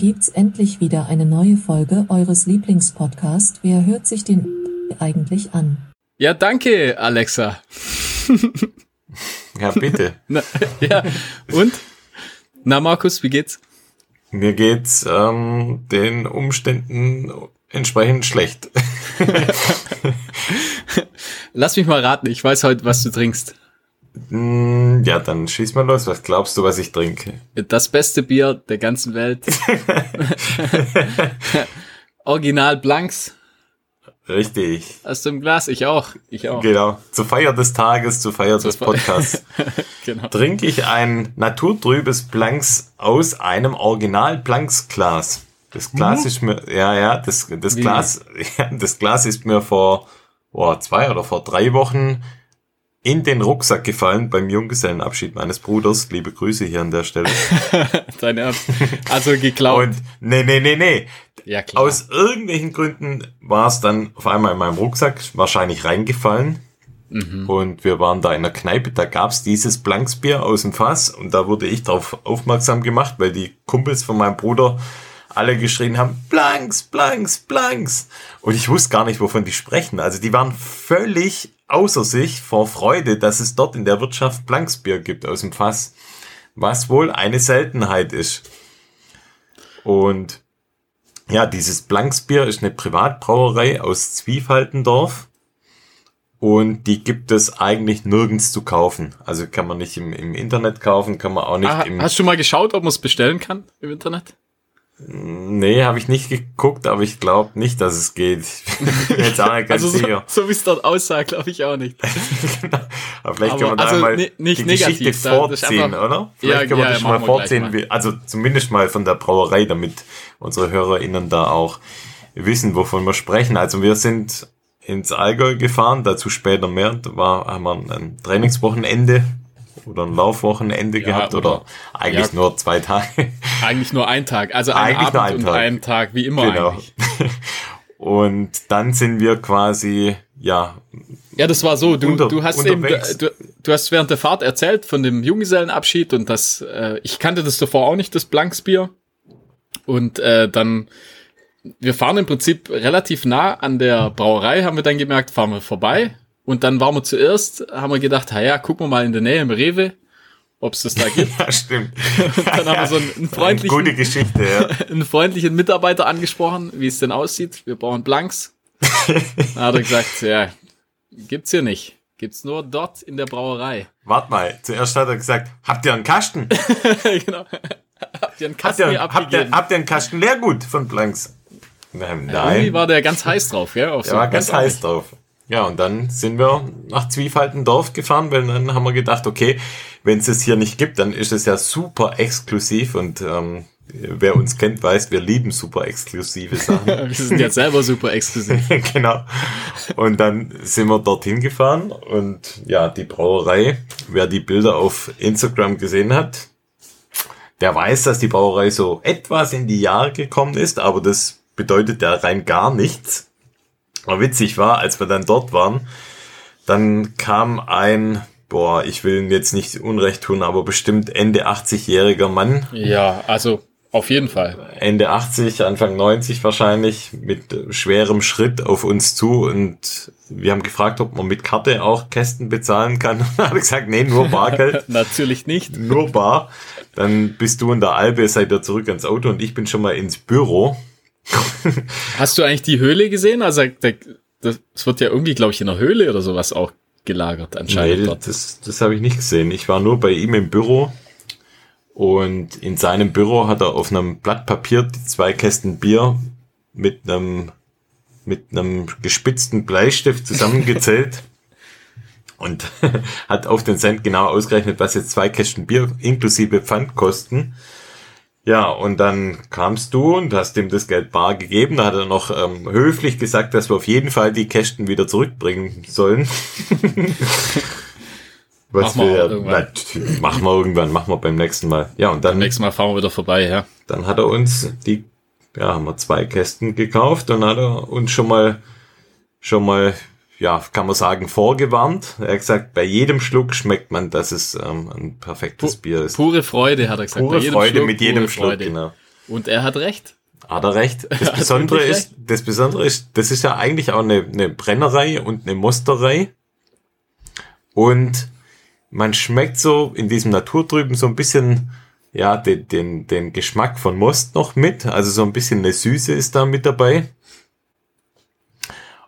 Gibt's endlich wieder eine neue Folge eures Lieblingspodcasts. Wer hört sich den eigentlich an? Ja, danke, Alexa. Ja, bitte. Na, ja, und? Na, Markus, wie geht's? Mir geht's ähm, den Umständen entsprechend schlecht. Lass mich mal raten, ich weiß heute, was du trinkst. Mm, ja, dann schieß mal los. Was glaubst du, was ich trinke? Das beste Bier der ganzen Welt. Original Blanks. Richtig. Aus dem Glas, ich auch. Ich auch. Genau. Zur Feier des Tages, zur Feier des Fe- Podcasts, genau. trinke ich ein naturtrübes Blanks aus einem Original Blanks Glas. Das Glas ist mir, ja, ja, das, das Wie? Glas, ja, das Glas ist mir vor, boah, zwei oder vor drei Wochen in den Rucksack gefallen beim Junggesellenabschied meines Bruders. Liebe Grüße hier an der Stelle. Dein Ernst. Also geklaut. Und nee, nee, nee, nee. ja, klar. Aus irgendwelchen Gründen war es dann auf einmal in meinem Rucksack wahrscheinlich reingefallen. Mhm. Und wir waren da in der Kneipe, da gab's dieses Blanksbier aus dem Fass und da wurde ich darauf aufmerksam gemacht, weil die Kumpels von meinem Bruder alle geschrien haben, Blanks, Blanks, Blanks. Und ich wusste gar nicht, wovon die sprechen. Also die waren völlig außer sich vor Freude, dass es dort in der Wirtschaft Blanksbier gibt aus dem Fass. Was wohl eine Seltenheit ist. Und ja, dieses Blanksbier ist eine Privatbrauerei aus Zwiefaltendorf. Und die gibt es eigentlich nirgends zu kaufen. Also kann man nicht im, im Internet kaufen, kann man auch nicht Ah, im... hast du mal geschaut, ob man es bestellen kann im Internet? Nee, habe ich nicht geguckt, aber ich glaube nicht, dass es geht. Jetzt auch nicht Also so, sicher. so wie es dort aussah, glaube ich auch nicht. Aber vielleicht Aber können wir da also mal ni- nicht die negativ, Geschichte da- ist vorziehen, einfach- oder? Vielleicht Ja, können wir ja, das mal wir vorziehen, mal. also zumindest mal von der Brauerei, damit unsere HörerInnen da auch wissen, wovon wir sprechen. Also wir sind ins Allgäu gefahren, dazu später mehr. Da war, haben wir ein Trainingswochenende oder ein Laufwochenende Ja, gehabt oder- oder eigentlich ja. nur zwei Tage. Eigentlich nur ein Tag. Also ein Eigentlich nur Abend ein und Tag. ein Tag, wie immer genau. eigentlich. Und dann sind wir quasi, ja, Ja, das war so. Du, Unter- du hast eben, unterwegs. du, du hast während der Fahrt erzählt von dem Junggesellenabschied und das, äh, ich kannte das davor auch nicht, das Blanksbier. Und äh, dann, wir fahren im Prinzip relativ nah an der Brauerei, haben wir dann gemerkt, fahren wir vorbei. Und dann waren wir zuerst, haben wir gedacht, ja, gucken wir mal in der Nähe im Rewe, ob es das da gibt. ja, stimmt. Und dann haben wir so einen, einen Eine gute freundlichen, Geschichte, ja. einen freundlichen Mitarbeiter angesprochen, wie es denn aussieht. Wir brauchen Blanks. Dann hat er gesagt, ja, gibt's hier nicht. Gibt's nur dort in der Brauerei. Wart mal, zuerst hat er gesagt, habt ihr einen Kasten? genau. Habt ihr einen Habt Kasten ihr, mir habt, ihr, habt ihr einen Kasten Leergut von Blanks? Nein, Irgendwie nein. war der ganz heiß drauf, gell? Auf Er war ganz heiß drauf. Ja, und dann sind wir nach Zwiefaltendorf gefahren, weil dann haben wir gedacht, okay, wenn es es hier nicht gibt, dann ist es ja super exklusiv und ähm, wer uns kennt, weiß, wir lieben super exklusive Sachen. Wir sind jetzt selber super exklusiv. genau. Und dann sind wir dorthin gefahren und ja, die Brauerei, wer die Bilder auf Instagram gesehen hat, der weiß, dass die Brauerei so etwas in die Jahre gekommen ist, aber das bedeutet ja rein gar nichts. Aber witzig war, als wir dann dort waren, dann kam ein, boah, ich will jetzt nicht Unrecht tun, aber bestimmt Ende 80-jähriger Mann Ja, also auf jeden Fall. Ende 80, Anfang 90 wahrscheinlich, mit schwerem Schritt auf uns zu und wir haben gefragt, ob man mit Karte auch Kästen bezahlen kann. Und hat gesagt, nee, nur Bargeld, Natürlich nicht. nur Bar. Dann bist du in der Alpe, seid ihr zurück ans Auto und ich bin schon mal ins Büro. Hast du eigentlich die Höhle gesehen? Also das wird ja irgendwie, glaube ich, in der Höhle oder sowas auch gelagert anscheinend Nee, das, das habe ich nicht gesehen. Ich war nur bei ihm im Büro und in seinem Büro hat er auf einem Blatt Papier die zwei Kästen Bier mit einem mit einem gespitzten Bleistift zusammengezählt und hat auf den Cent genau ausgerechnet, was jetzt zwei Kästen Bier inklusive Pfand kosten. Ja, und dann kamst du und hast ihm das Geld bar gegeben. Da hat er noch ähm, höflich gesagt, dass wir auf jeden Fall die Kästen wieder zurückbringen sollen. Was Machen wir wir, irgendwann. na, machen wir irgendwann, machen wir beim nächsten Mal. Ja, und dann, Nächstes Mal fahren wir wieder vorbei, ja. dann hat er uns die, ja, haben wir zwei Kästen gekauft und hat er uns schon mal, schon mal, ja, kann man sagen, vorgewarnt. Er hat gesagt, bei jedem Schluck schmeckt man, dass es ähm, ein perfektes Pu- Bier ist. Pure Freude, hat er gesagt. Pure Freude Schluck mit jedem Schluck, Freude. genau. Und er hat recht. Hat er recht. Das Besondere ist, das Besondere ist, das ist ja eigentlich auch eine, eine Brennerei und eine Mosterei. Und man schmeckt so in diesem Naturtrüben so ein bisschen, ja, den, den, den Geschmack von Most noch mit. Also so ein bisschen eine Süße ist da mit dabei.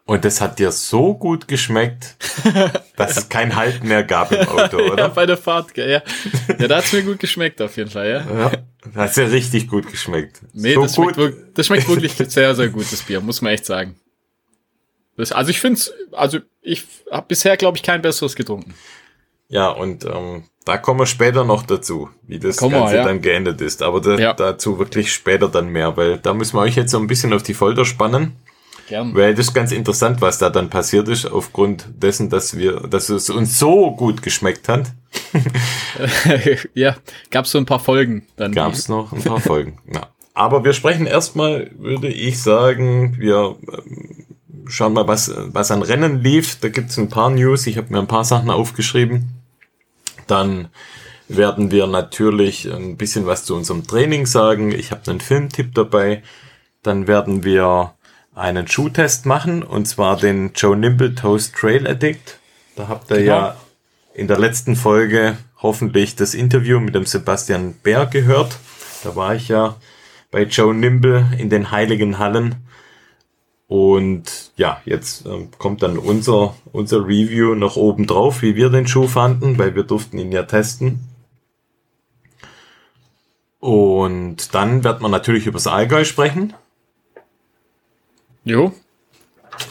Und das hat dir so gut geschmeckt, dass es kein Halt mehr gab im Auto, Ja, oder? bei der Fahrt, gell, ja. Ja, da hat's mir gut geschmeckt auf jeden Fall, ja. Ja, das hat ja richtig gut geschmeckt. Nee, so das, gut. schmeckt, das schmeckt wirklich sehr, sehr gut, das Bier, muss man echt sagen. Das, also ich find's, also ich habe bisher, glaube ich, kein besseres getrunken. Ja, und ähm, da kommen wir später noch dazu, wie das wir, Ganze ja. dann geendet ist. Aber da, Ja. dazu wirklich später dann mehr, weil da müssen wir euch jetzt so ein bisschen auf die Folter spannen, Gern. weil das ist ganz interessant, was da dann passiert ist, aufgrund dessen, dass wir, dass es uns so gut geschmeckt hat, ja, gab's so ein paar Folgen dann. gab es noch ein paar Folgen. Ja. Aber wir sprechen erstmal, würde ich sagen, wir ähm, schauen mal, was, was an Rennen lief. Da gibt's ein paar News, ich habe mir ein paar Sachen aufgeschrieben. Dann werden wir natürlich ein bisschen was zu unserem Training sagen. Ich habe einen Filmtipp dabei. Dann werden wir einen Schuhtest machen, und zwar den Joe Nimble Toast Trail Addict. Da habt ihr Genau. ja in der letzten Folge hoffentlich das Interview mit dem Sebastian Bär gehört. Da war ich ja bei Joe Nimble in den Heiligen Hallen. Und ja, jetzt ähm, kommt dann unser, unser Review noch oben drauf, wie wir den Schuh fanden, weil wir durften ihn ja testen. Und dann wird man natürlich über das Allgäu sprechen. Jo.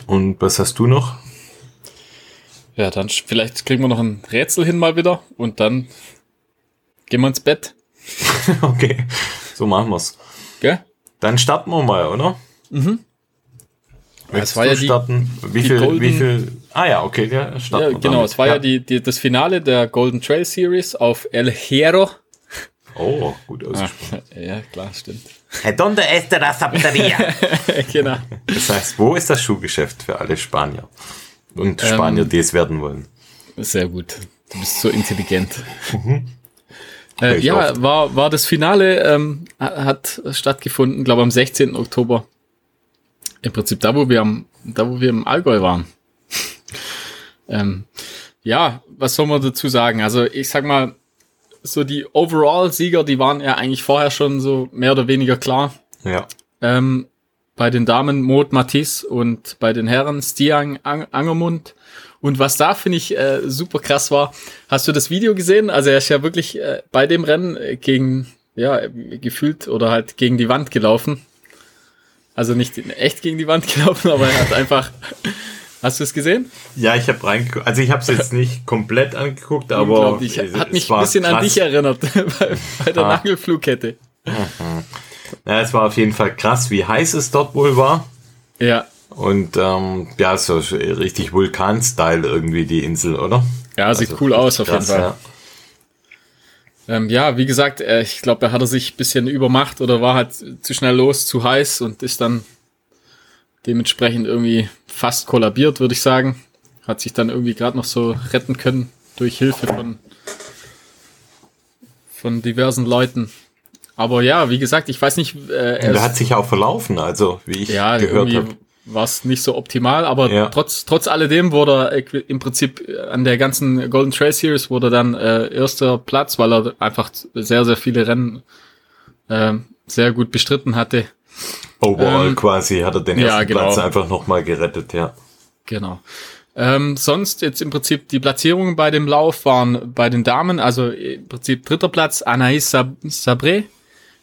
Und was hast du noch? Ja, dann vielleicht kriegen wir noch ein Rätsel hin mal wieder und dann gehen wir ins Bett. okay, so machen wir's. Gell? Dann starten wir mal, oder? Mhm. Es war ja die- starten? Wie die viel, Golden- wie viel? Ah ja, okay, ja, starten Ja, wir genau, damit. es war ja, die, die, das Finale der Golden Trail Series auf El Hierro. Oh, gut Ah, ausgesprochen. ja, klar, stimmt. Donde este la sapteria? genau. Das heißt, wo ist das Schuhgeschäft für alle Spanier? Und Ähm, Spanier, die es werden wollen. Sehr gut. Du bist so intelligent. Hör Äh, ja, oft. war, war das Finale, ähm, ha- hat stattgefunden, glaube am 16. Oktober. Im Prinzip da, wo wir am, da, wo wir im Allgäu waren. ähm, ja, was soll man dazu sagen? Also, ich sag mal, so die Overall-Sieger, die waren ja eigentlich vorher schon so mehr oder weniger klar. Ja. Ähm, bei den Damen Maud Matisse und bei den Herren Stiang Ang Angermund. Und was da finde ich äh, super krass war, hast du das Video gesehen? Also er ist ja wirklich äh, bei dem Rennen äh, gegen, ja, gefühlt oder halt gegen die Wand gelaufen. Also nicht echt gegen die Wand gelaufen, aber er hat einfach. Hast du es gesehen? Ja, ich habe reingeguckt. Also ich habe es jetzt nicht komplett angeguckt, aber es- Hat mich ein bisschen an krass. dich erinnert bei, bei der Ah. Nagelflugkette. Ja, es war auf jeden Fall krass, wie heiß es dort wohl war. Ja. Und ähm, ja, so richtig Vulkan-Style irgendwie die Insel, oder? Ja, sieht Also cool aus auf krass, jeden Fall. Ja. Ähm, ja, wie gesagt, äh, ich glaube, da hat er sich ein bisschen übermacht oder war halt zu schnell los, zu heiß und ist dann dementsprechend irgendwie fast kollabiert, würde ich sagen. Hat sich dann irgendwie gerade noch so retten können durch Hilfe von, von diversen Leuten. Aber ja, wie gesagt, ich weiß nicht, äh, er hat sich auch verlaufen, also wie ich ja, gehört habe. war es nicht so optimal, aber Ja. trotz, trotz alledem wurde er im Prinzip äh, an der ganzen Golden Trail Series wurde dann äh, erster Platz, weil er einfach sehr, sehr viele Rennen äh, sehr gut bestritten hatte. Overall ähm, quasi hat er den ja, ersten genau. Platz einfach nochmal gerettet, ja. Genau. Ähm, sonst jetzt im Prinzip die Platzierungen bei dem Lauf waren bei den Damen, also im Prinzip dritter Platz Anaïs Sab Sabré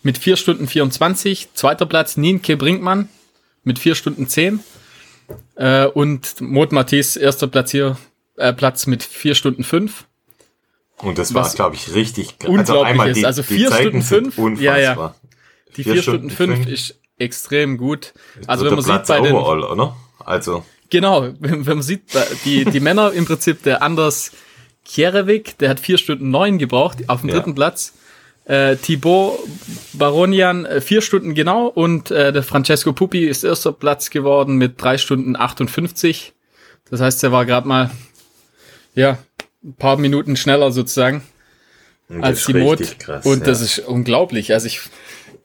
mit vier Stunden 24, zweiter Platz Nienke Brinkmann mit vier Stunden 10 äh, und Maud Matisse erster Platzier, äh, Platz mit vier Stunden 5. Und das war, glaube ich, richtig krass. unglaublich ist. Also vier Zeiten Stunden sind fünf? Ja, ja. unfassbar. Die Vier vier, Stunden Stunden 5 fünf. ist extrem gut. Also wenn man sieht bei den overall, oder? Also, Genau, wenn, wenn man sieht, die, die Männer im Prinzip, der Anders Kierewik, der hat vier Stunden neun gebraucht auf dem Ja. dritten Platz. Äh, Thibaut Baronian äh, vier Stunden genau und äh, der Francesco Puppi ist erster Platz geworden mit drei Stunden 58. Das heißt, er war gerade mal ja ein paar Minuten schneller sozusagen als die ist Mod. richtig krass, und ja. das ist unglaublich. Also ich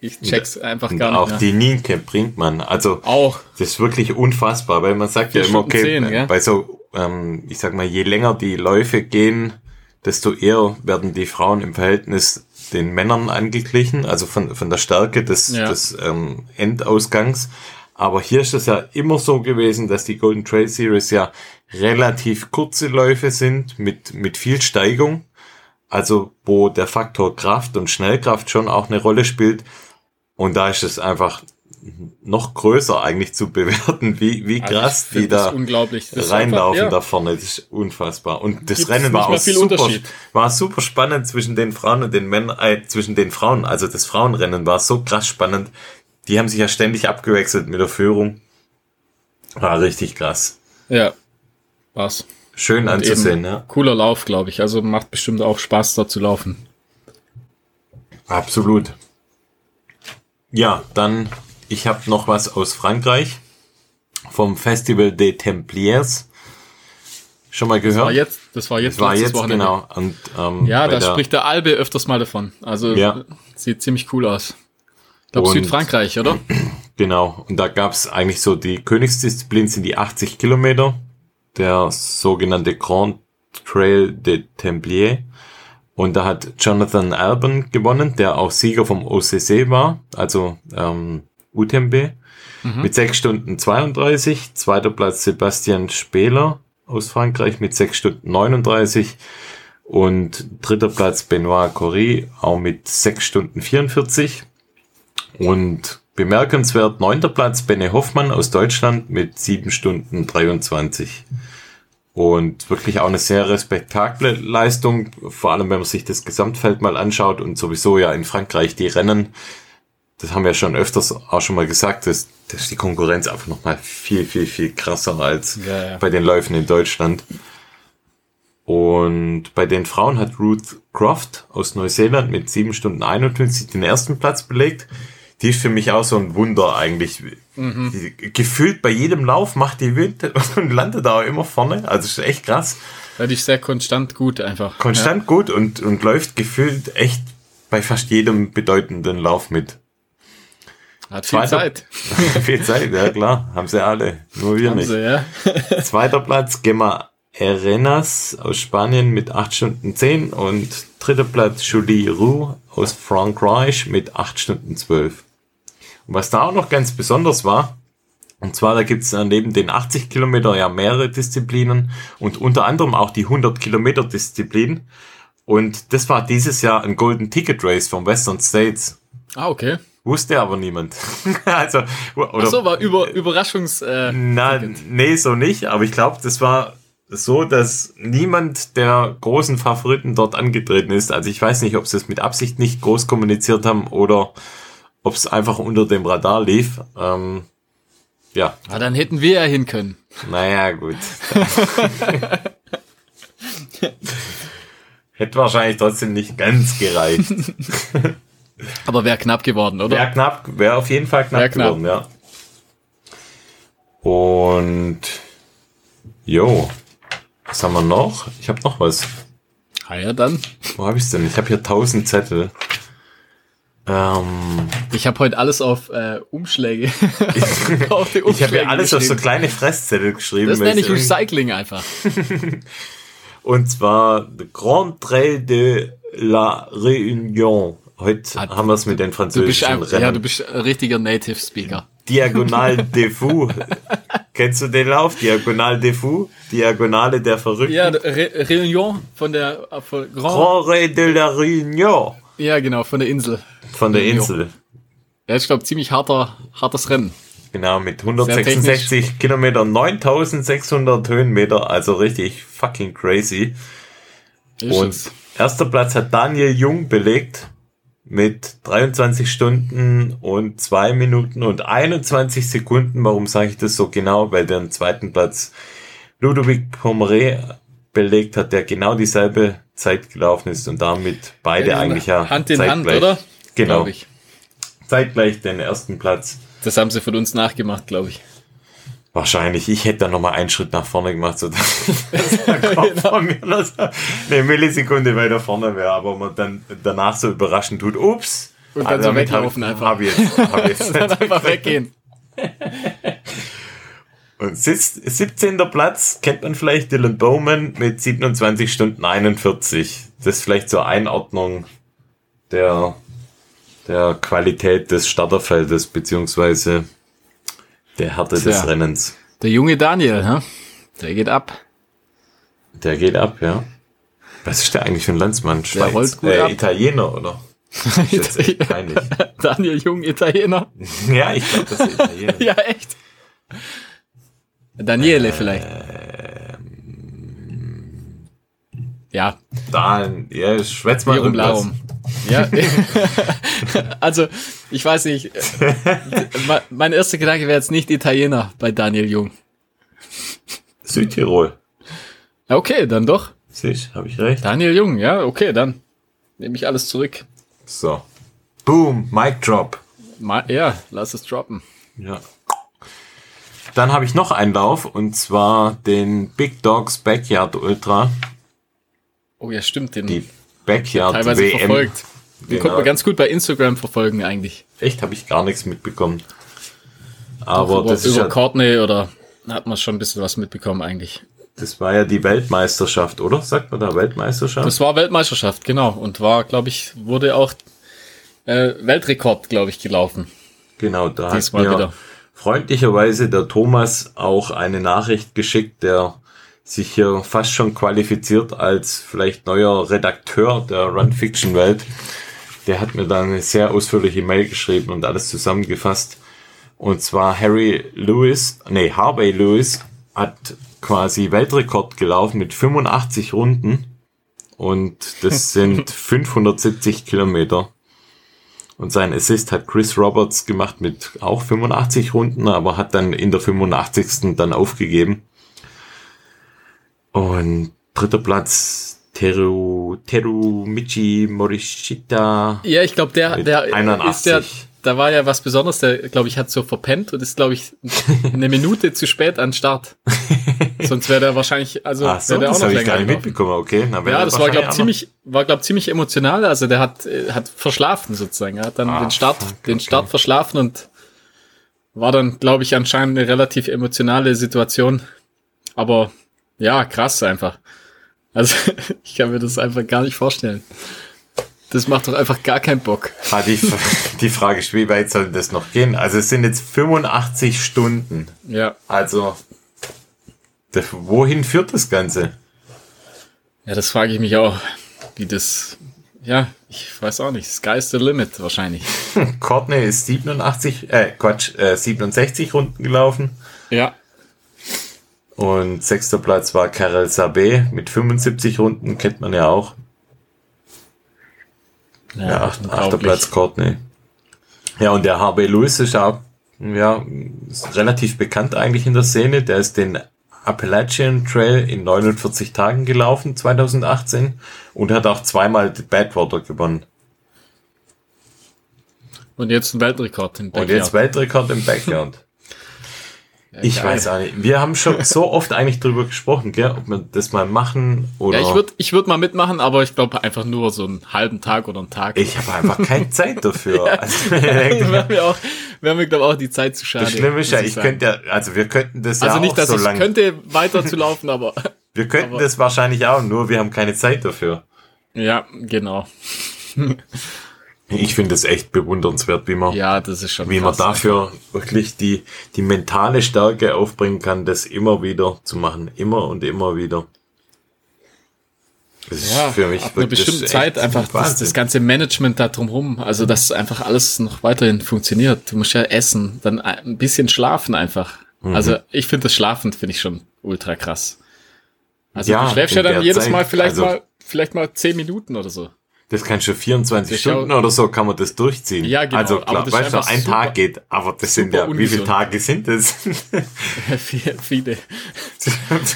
Ich check's einfach gar nicht auch mehr. die Nienke bringt man. Also Auch. das ist wirklich unfassbar, weil man sagt ja immer, okay, zehn, gell? bei so, ähm, ich sag mal, je länger die Läufe gehen, desto eher werden die Frauen im Verhältnis den Männern angeglichen, also von, von der Stärke des, Ja. des ähm, Endausgangs. Aber hier ist es ja immer so gewesen, dass die Golden Trail Series ja relativ kurze Läufe sind mit, mit viel Steigung. Also wo der Faktor Kraft und Schnellkraft schon auch eine Rolle spielt. Und da ist es einfach noch größer eigentlich zu bewerten, wie, wie Also krass die da reinlaufen einfach, da ja. vorne. Das ist unfassbar. Und das Gibt's Rennen war auch super, war super spannend zwischen den Frauen und den Männern, äh, zwischen den Frauen. Also das Frauenrennen war so krass spannend. Die haben sich ja ständig abgewechselt mit der Führung. War richtig krass. Ja. Was? Schön anzusehen, ja. Cooler Lauf, glaube ich. Also macht bestimmt auch Spaß, da zu laufen. Absolut. Ja, dann, ich habe noch was aus Frankreich vom Festival des Templiers. Schon mal gehört? War jetzt, das war jetzt das war jetzt, Wochenende. genau. Und, ähm, Ja, da spricht der Albe öfters mal davon. Also Ja. sieht ziemlich cool aus. Ich glaube Südfrankreich, oder? Genau, und da gab's eigentlich so die Königsdisziplin sind die 80 Kilometer, der sogenannte Grand Trail des Templiers. Und da hat Jonathan Alban gewonnen, der auch Sieger vom OCC war, also ähm, UTMB, mit 6 Stunden 32. Zweiter Platz Sebastian Speler aus Frankreich mit 6 Stunden 39. Und dritter Platz Benoit Corrie, auch mit 6 Stunden 44. Und bemerkenswert neunter Platz Benne Hoffmann aus Deutschland mit sieben Stunden 23. Und wirklich auch eine sehr respektable Leistung, vor allem wenn man sich das Gesamtfeld mal anschaut und sowieso ja in Frankreich die Rennen, das haben wir schon öfters auch schon mal gesagt, dass, dass die Konkurrenz einfach nochmal viel, viel, viel krasser als Ja, ja. bei den Läufen in Deutschland. Und bei den Frauen hat Ruth Croft aus Neuseeland mit 7 Stunden 51 den ersten Platz belegt. Die ist für mich auch so ein Wunder eigentlich. Mhm. Die, gefühlt bei jedem Lauf macht die Wind und landet da auch immer vorne. Also ist echt krass. Ja, die ist sehr konstant gut einfach. Konstant gut und, und läuft gefühlt echt bei fast jedem bedeutenden Lauf mit. Ja. Hat viel Zweiter- Zeit. Viel Zeit, ja klar. Haben sie alle. Nur wir Haben nicht. sie, ja. Zweiter Platz Gemma Arenas aus Spanien mit 8 Stunden 10 und dritter Platz Julie Roux aus Frankreich mit 8 Stunden 12. Und was da auch noch ganz besonders war, und zwar da gibt es neben den 80 Kilometer ja mehrere Disziplinen und unter anderem auch die 100 Kilometer Disziplin. Und das war dieses Jahr ein Golden Ticket Race vom Western States. Ah, okay. Wusste aber niemand. also, oder, Ach so, war über, Überraschungs... Äh, na, nee, so nicht. Aber ich glaube, das war so, dass niemand der großen Favoriten dort angetreten ist. Also ich weiß nicht, ob sie es mit Absicht nicht groß kommuniziert haben oder ob es einfach unter dem Radar lief. Ähm, ja, ah, dann hätten wir ja hin können. naja, gut. Hätte wahrscheinlich trotzdem nicht ganz gereicht. Aber wäre knapp geworden, oder? Wäre knapp, wäre auf jeden Fall knapp, Wär knapp. geworden, ja. Und jo, was haben wir noch? Ich habe noch was. Ah ja, dann. Wo habe ich denn? Ich habe hier tausend Zettel. Ähm, Ich habe heute alles auf äh, Umschläge. auf die ich habe Umschläge hier alles auf so kleine Fresszettel geschrieben. Das nenne ich Recycling einfach. Und zwar The Grand Trail de la Réunion. Heute Ah, haben wir es mit den Du bist, französischen ein, Rennen. ja, du bist ein richtiger Native Speaker. Diagonal de Fou. Kennst du den Lauf? Diagonal de Fou? Diagonale der Verrückten. Ja, Réunion von der äh, von Grand, Grand Trail de la Réunion. Ja, genau, von der Insel. Von der. Insel. Ja, ich glaube, ziemlich harter, hartes Rennen. Genau, mit 166 Kilometer, 9600 Höhenmeter, also richtig fucking crazy. Ist Und es. erster Platz hat Daniel Jung belegt mit 23 Stunden und 2 Minuten und 21 Sekunden. Warum sage ich das so genau? Weil der zweiten Platz Ludovic Pomeré belegt hat, der genau dieselbe Zeit gelaufen ist und damit beide Ja, eigentlich ja Hand in Hand, oder? Genau, zeitgleich den ersten Platz. Das haben sie von uns nachgemacht, glaube ich. Wahrscheinlich. Ich hätte da noch mal einen Schritt nach vorne gemacht, so dass der Kopf von mir so eine Millisekunde weiter vorne wäre, aber man dann danach so überraschend tut, ups, Und dann Also so hab weglaufen einfach. Hab ich jetzt, hab ich jetzt. dann einfach weggehen. Und sitzt, 17. Platz kennt man vielleicht Dylan Bowman mit 27 Stunden 41. Das ist vielleicht zur Einordnung der, der Qualität des Starterfeldes beziehungsweise der Härte des Tja. Rennens. Der junge Daniel, hä? der geht ab. Der geht ab, ja. Was ist der eigentlich für ein Landsmann? Schweiz? rollt gut äh, ab. Italiener, oder? Peinlich. Daniel Jung, Italiener. Ja, ich glaube, das ist Italiener. Ja, echt. Daniele vielleicht. Ja, Dan, ja, schwätz mal irgendwas. Larum. Ja, also ich weiß nicht. Me- Mein erster Gedanke wäre jetzt nicht Italiener bei Daniel Jung. Südtirol. Okay, dann doch. Siehst, habe ich recht? Daniel Jung, ja, okay, dann nehme ich alles zurück. So. Boom, Mic Drop. Ma ja, lass es droppen. Ja. Dann habe ich noch einen Lauf und zwar den Big Dogs Backyard Ultra. Oh ja, stimmt, den Die Backyard teilweise WM. verfolgt. Den Genau. konnte man ganz gut bei Instagram verfolgen eigentlich. Echt, habe ich gar nichts mitbekommen. Aber über, das, ist über ja, Courtney oder hat man schon ein bisschen was mitbekommen eigentlich. das war ja die Weltmeisterschaft, oder? Sagt man da Weltmeisterschaft? Das war Weltmeisterschaft, genau. Und war, glaube ich, wurde auch äh, Weltrekord, glaube ich, gelaufen. Genau, da hat Diesmal mir wieder. Freundlicherweise der Thomas auch eine Nachricht geschickt, der sich hier fast schon qualifiziert als vielleicht neuer Redakteur der Run Fiction Welt. Der hat mir dann eine sehr ausführliche Mail geschrieben und alles zusammengefasst. Und zwar Harry Lewis, nee, Harvey Lewis hat quasi Weltrekord gelaufen mit 85 Runden und das sind 570 Kilometer. Und sein Assist hat Chris Roberts gemacht mit auch 85 Runden, aber hat dann in der 85. dann aufgegeben. Und dritter Platz Teru, Teru Michi Morishita. Ja, ich glaube, der, der 81. ist der, da war ja was Besonderes, der, glaube ich, hat so verpennt und ist, glaube ich, eine Minute zu spät an Start. Sonst wäre der wahrscheinlich, also Ach so, wäre der auch das noch habe ich länger gar nicht mitbekommen, okay. Na, Ja, das war, glaube ich, ziemlich, war, glaube ziemlich emotional. Also der hat, äh, hat verschlafen sozusagen. Er hat dann Ah, den Start, fuck, den okay. Start verschlafen und war dann, glaube ich, anscheinend eine relativ emotionale Situation. Aber ja, krass einfach. Also ich kann mir das einfach gar nicht vorstellen. Das macht doch einfach gar keinen Bock. Ah, die, die Frage ist, wie weit soll das noch gehen? Also es sind jetzt 85 Stunden. Ja. Also, das, wohin führt das Ganze? Ja, das frage ich mich auch, wie das, ja, ich weiß auch nicht. Sky's the limit wahrscheinlich. Courtney ist 87, äh, Quatsch, äh, 67 Runden gelaufen. Ja. Und sechster Platz war Karel Sabé mit 75 Runden, kennt man ja auch. Ja, acht, achter. Platz Courtney. Ja, und der HB Lewis ist auch, ja, ist relativ bekannt eigentlich in der Szene. Der ist den Appalachian Trail in 49 Tagen gelaufen, 2018, und hat auch zweimal die Badwater gewonnen. Und jetzt ein Weltrekord in Und jetzt Weltrekord im Backyard. Ich geil. weiß auch nicht. Wir haben schon so oft eigentlich drüber gesprochen, gell, ob wir das mal machen oder. Ja, ich würde ich würd mal mitmachen, aber ich glaube einfach nur so einen halben Tag oder einen Tag. Ich habe einfach keine Zeit dafür. Also, wäre mir auch, wäre mir glaube auch die Zeit zu schade. das Schlimme ist ja, ich sagen. könnte ja, also wir könnten das ja also nicht, auch dass so ich lang. könnte weiter zu laufen, aber wir könnten aber- das wahrscheinlich auch, nur wir haben keine Zeit dafür. ja, genau. Ich finde es echt bewundernswert, wie man, Ja, das ist schon wie man krass. dafür wirklich die, die mentale Stärke aufbringen kann, das immer wieder zu machen. Immer und immer wieder. Das ist ja, für mich ab einer wirklich bestimmten Zeit einfach das, das ganze Management da drumherum, also dass einfach alles noch weiterhin funktioniert. Du musst ja essen, dann ein bisschen schlafen einfach. Mhm. Also ich finde das Schlafen finde ich schon ultra krass. Also Ja, du schläfst ja dann jedes Zeit, Mal vielleicht also- mal vielleicht mal zehn Minuten oder so. Das kannst du 24 Das Stunden oder so kann man das durchziehen. Ja, genau, Also klar, weißt du, ein Tag geht, aber das sind ja, wie viele ungesund. Tage sind das? viele, viele.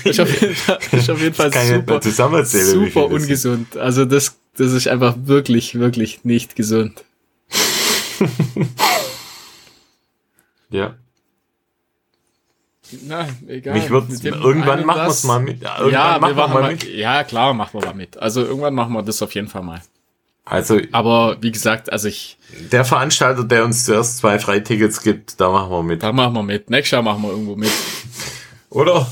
ist auf jeden Fall, ist auf jeden Fall kann ich super, das sind. ungesund. Also das, das ist einfach wirklich, wirklich nicht gesund. Ja. Na, egal. Mich irgendwann machen wir es mal mit. Ja, Irgendwann Ja, machen wir mal, mit. ja, klar, machen wir mal mit. Also irgendwann machen wir das auf jeden Fall mal. Also Aber wie gesagt, also ich, der Veranstalter, der uns zuerst zwei Freitickets gibt, da machen wir mit. da machen wir mit. Nächstes Jahr machen wir irgendwo mit. Oder?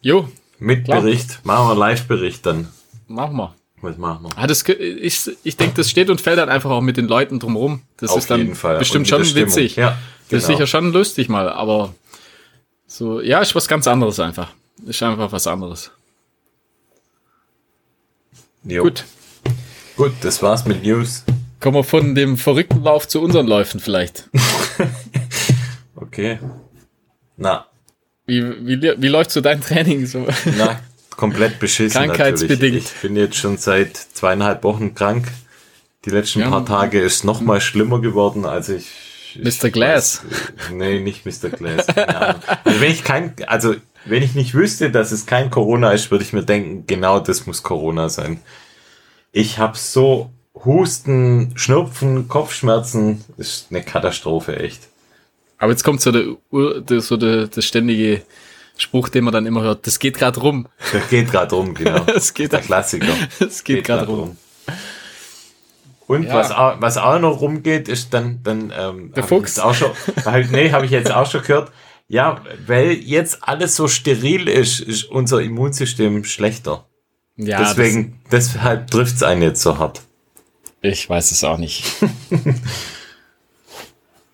Jo, Mit Klar. Bericht. Machen wir Live-Bericht dann. machen wir. Was machen wir? Ah, das, ich, ich denke, das steht und fällt dann einfach auch mit den Leuten drumherum. Das Auf ist dann jeden Fall. bestimmt schon Stimmung. witzig. Ja, Das ist genau. sicher schon lustig mal, aber so, ja, ist was ganz anderes einfach. Ist einfach was anderes. Jo. Gut. Gut, das war's mit News. Kommen wir von dem verrückten Lauf zu unseren Läufen vielleicht. Okay. Na, Wie, wie, wie läuft so dein Training so? na, komplett beschissen. Krankheitsbedingt. Natürlich. Ich bin jetzt schon seit zweieinhalb Wochen krank. Die letzten Ja. paar Tage ist noch mal schlimmer geworden, als ich. ich Mr. Glass. Weiß, nee, nicht Mr. Glass. also wenn ich kein, also wenn ich nicht wüsste, dass es kein Corona ist, würde ich mir denken, genau das muss Corona sein. Ich habe so Husten, Schnupfen, Kopfschmerzen, das ist eine Katastrophe, echt. Aber jetzt kommt so der, so der, der ständige Spruch, den man dann immer hört. Das geht gerade rum. Das geht gerade rum, genau. Das geht, Der Klassiker. das geht gerade grad rum. Und Ja. was, auch, was auch noch rumgeht, ist dann, dann ähm, Der hab Fuchs. Auch schon, halt, nee, habe ich jetzt auch schon gehört. Ja, weil jetzt alles so steril ist, ist unser Immunsystem schlechter. Ja, Deswegen, deshalb trifft's einen jetzt so hart. Ich weiß es auch nicht.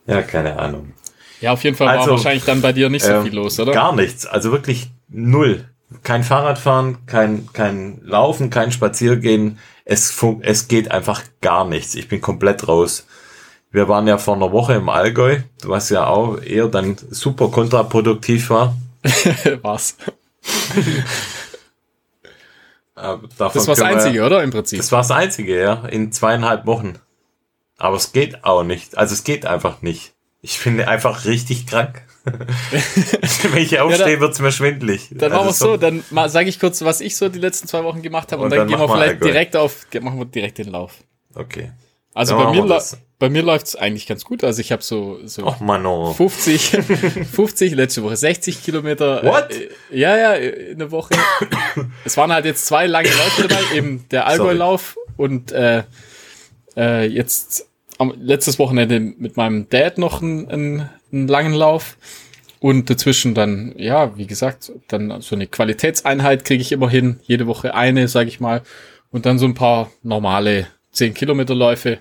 Ja, keine Ahnung. Ja, auf jeden Fall war Also, wahrscheinlich dann bei dir nicht so Ähm, viel los, oder? Gar nichts. Also wirklich null. Kein Fahrradfahren, kein, kein Laufen, kein Spaziergehen. Es, es geht einfach gar nichts. Ich bin komplett raus. Wir waren ja vor einer Woche im Allgäu, was ja auch eher dann super kontraproduktiv war. Was? Davon Das war das können wir- Einzige, oder? Im Prinzip. Das war das Einzige, ja, in zweieinhalb Wochen. Aber es geht auch nicht. Also es geht einfach nicht. Ich bin einfach richtig krank. Wenn ich aufstehe, dann- wird's mir schwindelig. Dann Also machen wir so, dann sage ich kurz, was ich so die letzten zwei Wochen gemacht habe und, Und dann, dann gehen wir vielleicht direkt auf, machen wir direkt den Lauf. Okay. Also Dann bei mir. Bei mir läuft's eigentlich ganz gut. Also ich habe so, so Och, Mano. 50, 50, letzte Woche 60 Kilometer. What? Äh, ja, ja, in der Woche. es waren halt jetzt zwei lange Läufe dabei, eben der Allgäu-Lauf und äh, äh, jetzt am, letztes Wochenende mit meinem Dad noch einen, einen, einen langen Lauf. Und dazwischen dann, ja, wie gesagt, dann so eine Qualitätseinheit kriege ich immer hin. Jede Woche eine, sage ich mal. Und dann so ein paar normale 10 Kilometer Läufe.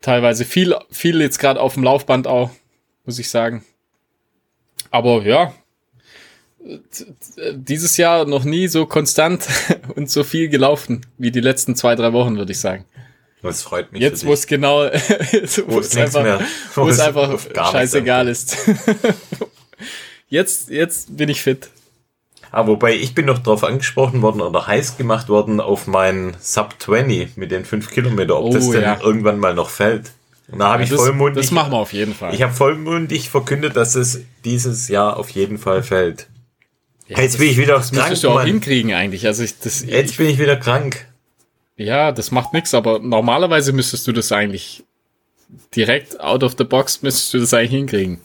Teilweise viel, viel jetzt gerade auf dem Laufband auch, muss ich sagen. Aber ja, dieses Jahr noch nie so konstant und so viel gelaufen wie die letzten zwei, drei Wochen, würde ich sagen. Das freut mich. Jetzt, für wo es genau, wo es einfach, wo es einfach scheißegal ist. Jetzt, jetzt bin ich fit. Ah, wobei ich bin noch drauf angesprochen worden oder heiß gemacht worden auf meinen Sub 20 mit den 5 Kilometer, ob Oh, das denn ja. irgendwann mal noch fällt. Und da habe ich das, vollmundig, das machen wir auf jeden Fall. ich habe vollmundig verkündet, dass es dieses Jahr auf jeden Fall fällt. Ja, Jetzt das- bin ich wieder Das krank, müsstest du auch Mann. hinkriegen eigentlich. Also ich, das, Jetzt ich, bin ich wieder krank. ja, das macht nichts, aber normalerweise müsstest du das eigentlich direkt out of the box müsstest du das eigentlich hinkriegen.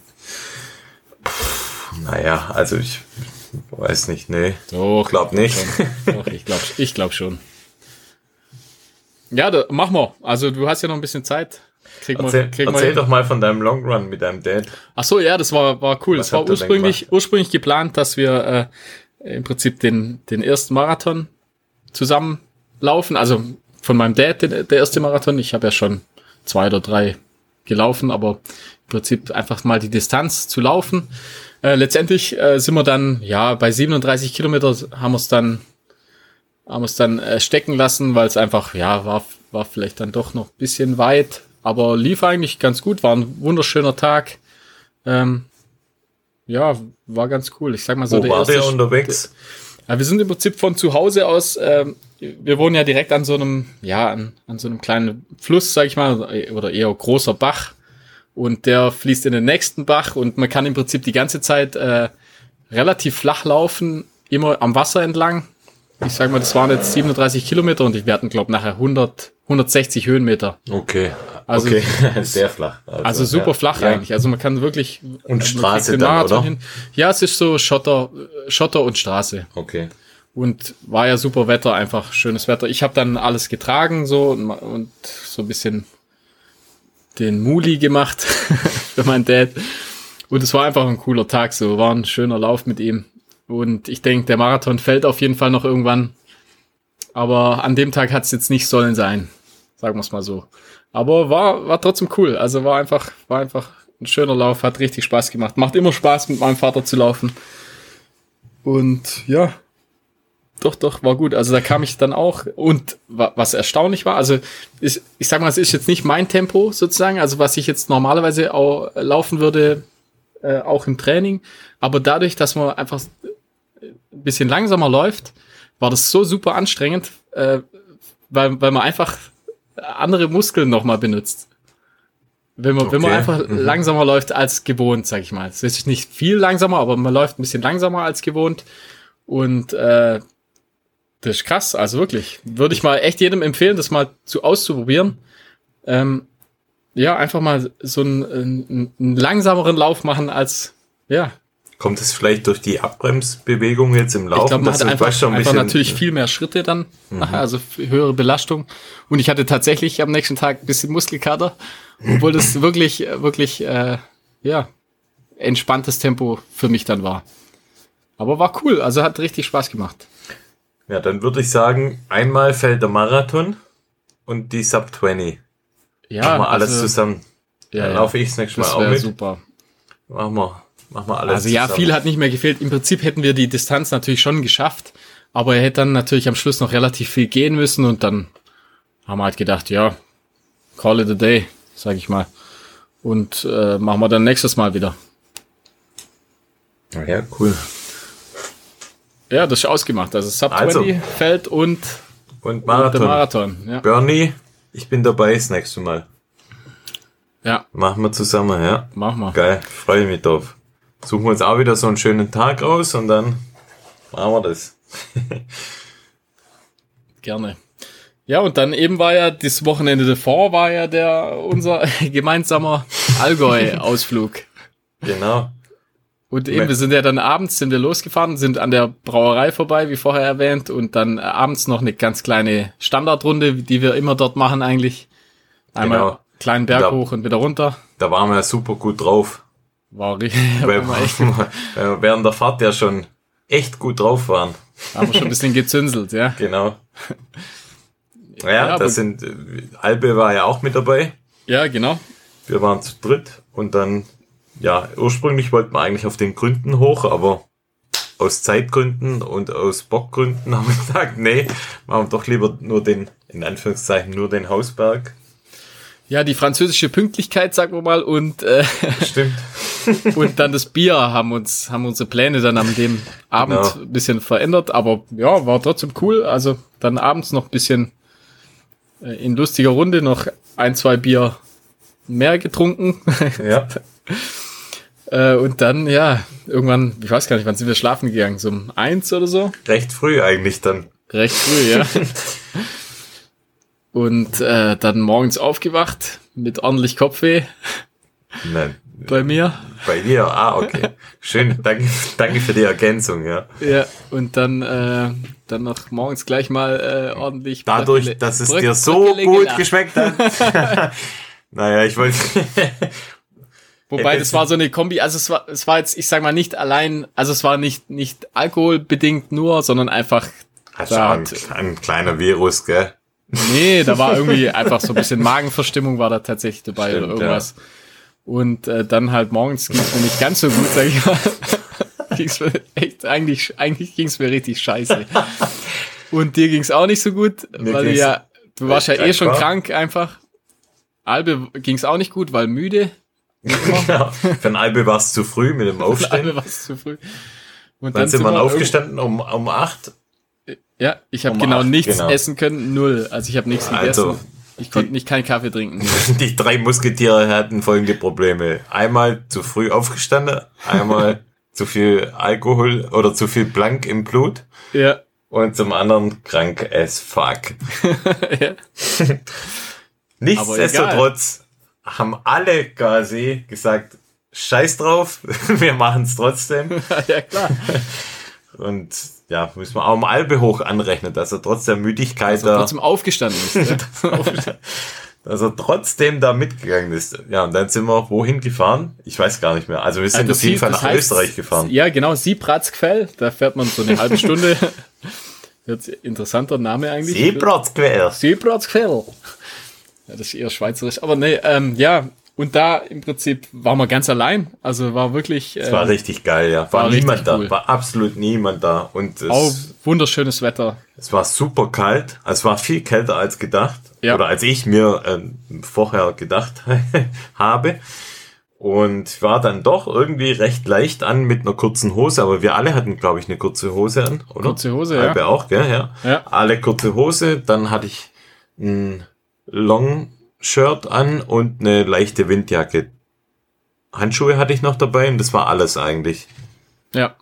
Naja, also ich weiß nicht, nee. Doch, Glaub nicht. Doch, ich glaube ich glaub schon. Ja, da, mach mal. Also du hast ja noch ein bisschen Zeit. Krieg mal, Erzähl, krieg mal erzähl doch mal von deinem Long Run mit deinem Dad. Ach so, ja, das war, war cool. Das war ursprünglich, ursprünglich geplant, dass wir äh, im Prinzip den, den ersten Marathon zusammen laufen. Also von meinem Dad den, der erste Marathon. Ich habe ja schon zwei oder drei gelaufen, aber im Prinzip einfach mal die Distanz zu laufen. Äh, letztendlich äh, sind wir dann, ja, bei 37 Kilometer haben wir es dann, haben wir es dann äh, stecken lassen, weil es einfach, ja, war, war vielleicht dann doch noch ein bisschen weit, aber lief eigentlich ganz gut, war ein wunderschöner Tag. Ähm, ja, war ganz cool. Ich sag mal so, Wo war der erste- unterwegs? ja, wir sind im Prinzip von zu Hause aus, ähm, wir wohnen ja direkt an so einem, ja, an, an so einem kleinen Fluss, sag ich mal, oder eher großer Bach. Und der fließt in den nächsten Bach und man kann im Prinzip die ganze Zeit äh, relativ flach laufen, immer am Wasser entlang. Ich sag mal, das waren jetzt 37 Kilometer und wir hatten, glaube nachher 100, 160 Höhenmeter. Okay. Also- okay, sehr flach. Also super ja. flach Ja. eigentlich. Also man kann wirklich Und man Straße dann, oder? Hin. Ja, es ist so Schotter, Schotter und Straße. Okay. Und war ja super Wetter, einfach schönes Wetter. Ich habe dann alles getragen so und, und so ein bisschen den Muli gemacht für meinen Dad. Und es war einfach ein cooler Tag, so war ein schöner Lauf mit ihm. Und ich denke, der Marathon fällt auf jeden Fall noch irgendwann. Aber an dem Tag hat es jetzt nicht sollen sein, sagen wir es mal so. Aber war, war trotzdem cool. Also war einfach, war einfach ein schöner Lauf, hat richtig Spaß gemacht. Macht immer Spaß, mit meinem Vater zu laufen. Und ja, doch, doch, war gut. Also da kam ich dann auch. Und was erstaunlich war, also ich, ich sag mal, es ist jetzt nicht mein Tempo sozusagen, also was ich jetzt normalerweise auch laufen würde, äh, auch im Training. Aber dadurch, dass man einfach ein bisschen langsamer läuft, war das so super anstrengend, äh, weil, weil man einfach andere Muskeln nochmal benutzt. Wenn man, okay. wenn man einfach mhm. langsamer läuft als gewohnt, sag ich mal. Es ist nicht viel langsamer, aber man läuft ein bisschen langsamer als gewohnt. Und äh, das ist krass, also wirklich. Würde ich mal echt jedem empfehlen, das mal zu auszuprobieren. Ähm, ja, einfach mal so einen, einen, einen langsameren Lauf machen als, ja. Kommt es vielleicht durch die Abbremsbewegung jetzt im Laufen? Ich glaube, man hat einfach, ein einfach natürlich viel mehr Schritte dann, mhm. also höhere Belastung. Und ich hatte tatsächlich am nächsten Tag ein bisschen Muskelkater, obwohl das wirklich, wirklich, äh, ja, entspanntes Tempo für mich dann war. Aber war cool, also hat richtig Spaß gemacht. Ja, dann würde ich sagen, einmal fällt der Marathon und die Sub 20. Ja. Machen wir alles also, zusammen. Ja, dann laufe ich das nächste Mal auch mit. super. Machen wir, machen wir alles Also ja, viel hat nicht mehr gefehlt. Im Prinzip hätten wir die Distanz natürlich schon geschafft, aber er hätte dann natürlich am Schluss noch relativ viel gehen müssen und dann haben wir halt gedacht, ja, call it a day, sag ich mal. Und äh, machen wir dann nächstes Mal wieder. Ja, cool. Ja, das ist ausgemacht. Also Sub also, 20 Feld und, und Marathon. Und der Marathon ja. Bernie, ich bin dabei das nächste Mal. Ja. Machen wir zusammen, ja. Machen wir. Geil, freue mich drauf. Suchen wir uns auch wieder so einen schönen Tag aus und dann machen wir das. Gerne. Ja, und dann eben war ja das Wochenende davor war ja der unser gemeinsamer Allgäu-Ausflug. Genau. Und eben, wir sind ja dann abends sind wir losgefahren, sind an der Brauerei vorbei, wie vorher erwähnt, und dann abends noch eine ganz kleine Standardrunde, die wir immer dort machen eigentlich. Einmal genau. kleinen Berg da, hoch und wieder runter. Da waren wir super gut drauf. War richtig. Weil wir echt während der Fahrt ja schon echt gut drauf waren. Haben wir schon ein bisschen gezünselt, ja. Genau. Ja, ja das sind, Albe war ja auch mit dabei. Ja, genau. Wir waren zu dritt und dann ja, ursprünglich wollten wir eigentlich auf den Gründen hoch, aber aus Zeitgründen und aus Bockgründen haben wir gesagt, nee, machen wir doch lieber nur den, in Anführungszeichen, nur den Hausberg. Ja, die französische Pünktlichkeit, sagen wir mal, und äh, Stimmt. und dann das Bier haben uns haben unsere Pläne dann am dem Abend genau. ein bisschen verändert, aber ja, war trotzdem cool. Also dann abends noch ein bisschen äh, in lustiger Runde noch ein, zwei Bier mehr getrunken. Ja. Äh, und dann, ja, irgendwann, ich weiß gar nicht, wann sind wir schlafen gegangen? So um eins oder so? Recht früh eigentlich dann. Recht früh, ja. und äh, dann morgens aufgewacht mit ordentlich Kopfweh. Nein. Bei mir. Bei dir, ah, okay. Schön, danke, danke für die Ergänzung, ja. Ja, und dann, äh, dann noch morgens gleich mal äh, ordentlich. Dadurch, dass es Bröck, dir so Bröckele gut gelacht. geschmeckt hat. naja, ich wollte. Wobei, das war so eine Kombi, also es war, es war jetzt, ich sag mal, nicht allein, also es war nicht, nicht alkoholbedingt nur, sondern einfach. Also ein, ein kleiner Virus, gell? Nee, da war irgendwie einfach so ein bisschen Magenverstimmung war da tatsächlich dabei Stimmt, oder irgendwas. Ja. Und äh, dann halt morgens ging es mir nicht ganz so gut, sag ich mal. ging's mir echt, eigentlich, eigentlich ging es mir richtig scheiße. Und dir ging es auch nicht so gut, mir weil du ja, du warst ja eh schon war. krank einfach. Albe ging es auch nicht gut, weil müde ja, für ein Albe war es zu früh mit dem Aufstehen. Für Albe war es zu früh. Und dann, dann sind wir aufgestanden um, um acht. Ja, ich habe um genau acht, nichts genau. essen können, null. Also ich habe nichts also, gegessen. Ich konnte nicht keinen Kaffee trinken. Die drei Musketiere hatten folgende Probleme. Einmal zu früh aufgestanden, einmal zu viel Alkohol oder zu viel Blank im Blut. Ja. Und zum anderen krank as fuck. ja. Nichtsdestotrotz haben alle quasi gesagt, scheiß drauf, wir machen es trotzdem. ja, klar. Und ja, müssen wir auch mal Albe hoch anrechnen, dass er trotz der Müdigkeit Also trotzdem aufgestanden ist. Dass er trotzdem da mitgegangen ist. Ja, und dann sind wir wohin gefahren? Ich weiß gar nicht mehr. Also wir sind das auf jeden Fall nach heißt- Österreich gefahren. Ja, genau, Siebratsquell. Da fährt man so eine halbe Stunde. Jetzt interessanter Name eigentlich. Seebratzquer. Seebratsquell. Ja, das ist eher schweizerisch. Aber nee, ähm, ja. Und da im Prinzip waren wir ganz allein. Also war wirklich Es war äh, richtig geil, ja. War, war niemand da, cool. war absolut niemand da. Und es, auch wunderschönes Wetter. es war super kalt. Also Es war viel kälter als gedacht. Ja. Oder als ich mir ähm, vorher gedacht habe. Und war dann doch irgendwie recht leicht an mit einer kurzen Hose, aber wir alle hatten, glaube ich, eine kurze Hose an, oder? Kurze Hose, ja. Albe auch, gell, ja. Ja. Alle kurze Hose, dann hatte ich ein Long-Shirt an und eine leichte Windjacke. Handschuhe hatte ich noch dabei und das war alles eigentlich. Ja.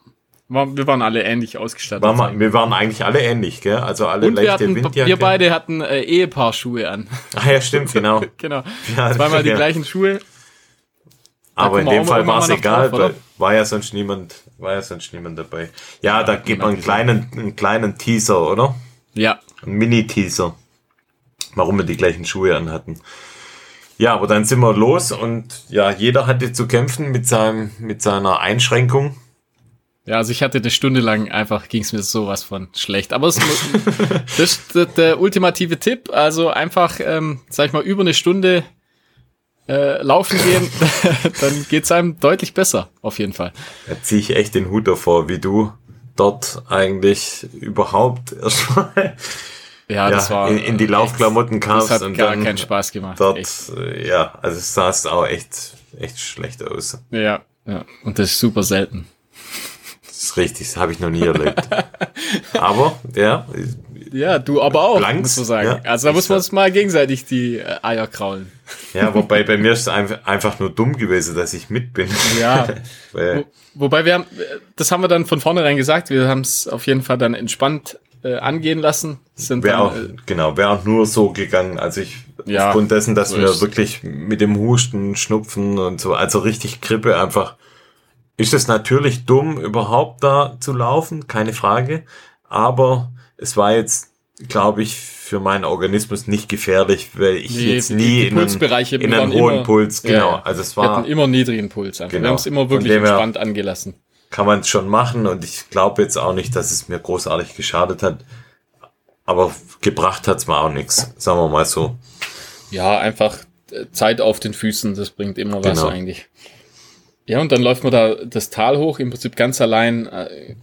Wir waren alle ähnlich ausgestattet. War mal, wir waren eigentlich alle ähnlich, gell? Also alle und wir, leichte hatten, Windjacke. wir beide hatten äh, Ehepaarschuhe an. Ah ja, stimmt, genau. genau. Ja, Zweimal die ja. gleichen Schuhe. Aber in wir dem Fall war es egal, drauf, weil war ja sonst niemand, war ja sonst niemand dabei. Ja, da gibt man einen kleinen, einen kleinen Teaser, oder? Ja. Ein Mini-Teaser. Warum wir die gleichen Schuhe anhatten. Ja, aber dann sind wir los und ja, jeder hatte zu kämpfen mit seinem, mit seiner Einschränkung. Ja, also ich hatte eine Stunde lang einfach, ging es mir sowas von schlecht. Aber es, das ist der, der ultimative Tipp. Also einfach, ähm, sag ich mal, über eine Stunde äh, laufen gehen, dann geht's einem deutlich besser, auf jeden Fall. Da ziehe ich echt den Hut davor, wie du dort eigentlich überhaupt erstmal Ja, ja, das war in, in die Laufklamotten kamst das hat und gar keinen Spaß gemacht. dort, Echt. äh, ja, also es sah es auch echt, echt schlecht aus. Ja, ja. Und das ist super selten. Das ist richtig, das habe ich noch nie erlebt. Aber, ja, Ja, du aber auch, Blanks, muss man sagen. ja. also da muss man uns mal gegenseitig die äh, Eier kraulen. ja, wobei bei mir ist es einfach, nur dumm gewesen, dass ich mit bin. Ja. Wo, wobei wir haben, das haben wir dann von vornherein gesagt, wir haben es auf jeden Fall dann entspannt äh, angehen lassen. Sind Wäre dann, auch, äh, genau, wäre auch nur so gegangen. Also ich, Ja, aufgrund dessen, dass so wir wirklich mit dem Husten, Schnupfen und so, also richtig Grippe einfach, ist es natürlich dumm, überhaupt da zu laufen, keine Frage. Aber es war jetzt, glaube ich, für meinen Organismus nicht gefährlich, weil ich Nee, jetzt nie die in einen, Pulsbereiche in einen hohen immer- Puls, genau. ja. Also es wir war, hatten immer niedrigen Puls. Einfach. Genau. Wir haben es immer wirklich entspannt angelassen. Kann man es schon machen und ich glaube jetzt auch nicht, dass es mir großartig geschadet hat. Aber gebracht hat's mir auch nichts, sagen wir mal so. Ja, einfach äh, Zeit auf den Füßen, das bringt immer was Genau. eigentlich. Ja, und dann läuft man da das Tal hoch, im Prinzip ganz allein. Äh,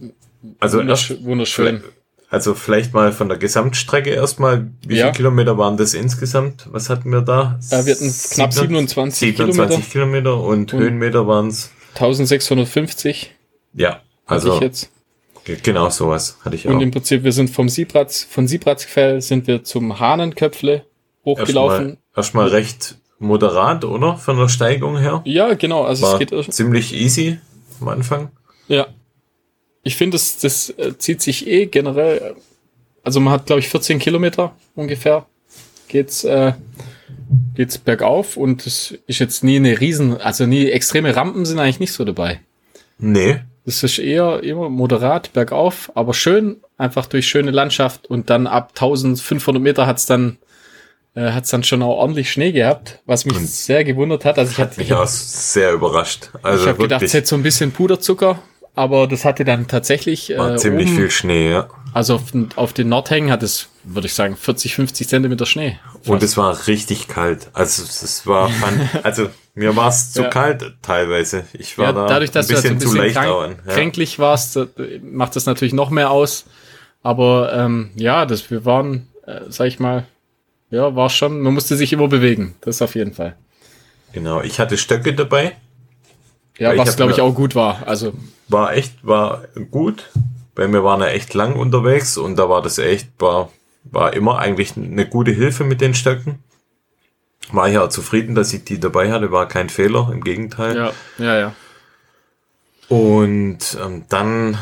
Also wundersch wunderschön. Also vielleicht mal von der Gesamtstrecke erstmal. Wie Ja. viele Kilometer waren das insgesamt? Was hatten wir da? Äh, wir hatten knapp 27 27 Kilometer und, Und- Höhenmeter waren es. 1650 Ja, also ich jetzt. ge- genau sowas hatte ich Und auch. im Prinzip, wir sind vom Siebratz, von Siebratzquell sind wir zum Hahnenköpfle hochgelaufen. Erstmal, erstmal recht moderat, oder? Von der Steigung her. Ja, genau, also es War geht irg- ziemlich easy am Anfang. Ja. Ich finde, das, das äh, zieht sich eh generell. äh, Also man hat, glaube ich, 14 Kilometer ungefähr. Geht's, äh, geht's bergauf und es ist jetzt nie eine riesen, also nie extreme Rampen sind eigentlich nicht so dabei. Nee, Das ist eher immer moderat bergauf, aber schön, einfach durch schöne Landschaft und dann ab 1500 Meter hat's dann äh, hat's dann schon auch ordentlich Schnee gehabt, was mich Und- sehr gewundert hat. Also ich hat hatte, mich auch sehr überrascht. Also ich habe gedacht, es hätte so ein bisschen Puderzucker, aber das hatte dann tatsächlich war äh, ziemlich oben, viel Schnee, ja. also auf, den- auf den Nordhängen hat es, würde ich sagen, 40, 50 Zentimeter Schnee. Und es war richtig kalt. Also es war, fand, also mir war es zu Ja. kalt teilweise. Ich war Ja, da dadurch, dass ein du halt so bisschen, ein zu bisschen leicht krank. Ja. kränklich warst, äh, macht das natürlich noch mehr aus. Aber ähm, ja, das, wir waren, äh, sag ich mal, ja, war schon, man musste sich immer bewegen. Das auf jeden Fall. Genau, ich hatte Stöcke dabei. Ja, Ja, was glaube ich auch gut war. Also War echt, war gut. Bei mir waren er echt lang unterwegs und da war das echt, war, war immer eigentlich eine gute Hilfe mit den Stöcken. War ich auch zufrieden, dass ich die dabei hatte, war kein Fehler, im Gegenteil. ja, ja, ja. Und ähm, dann,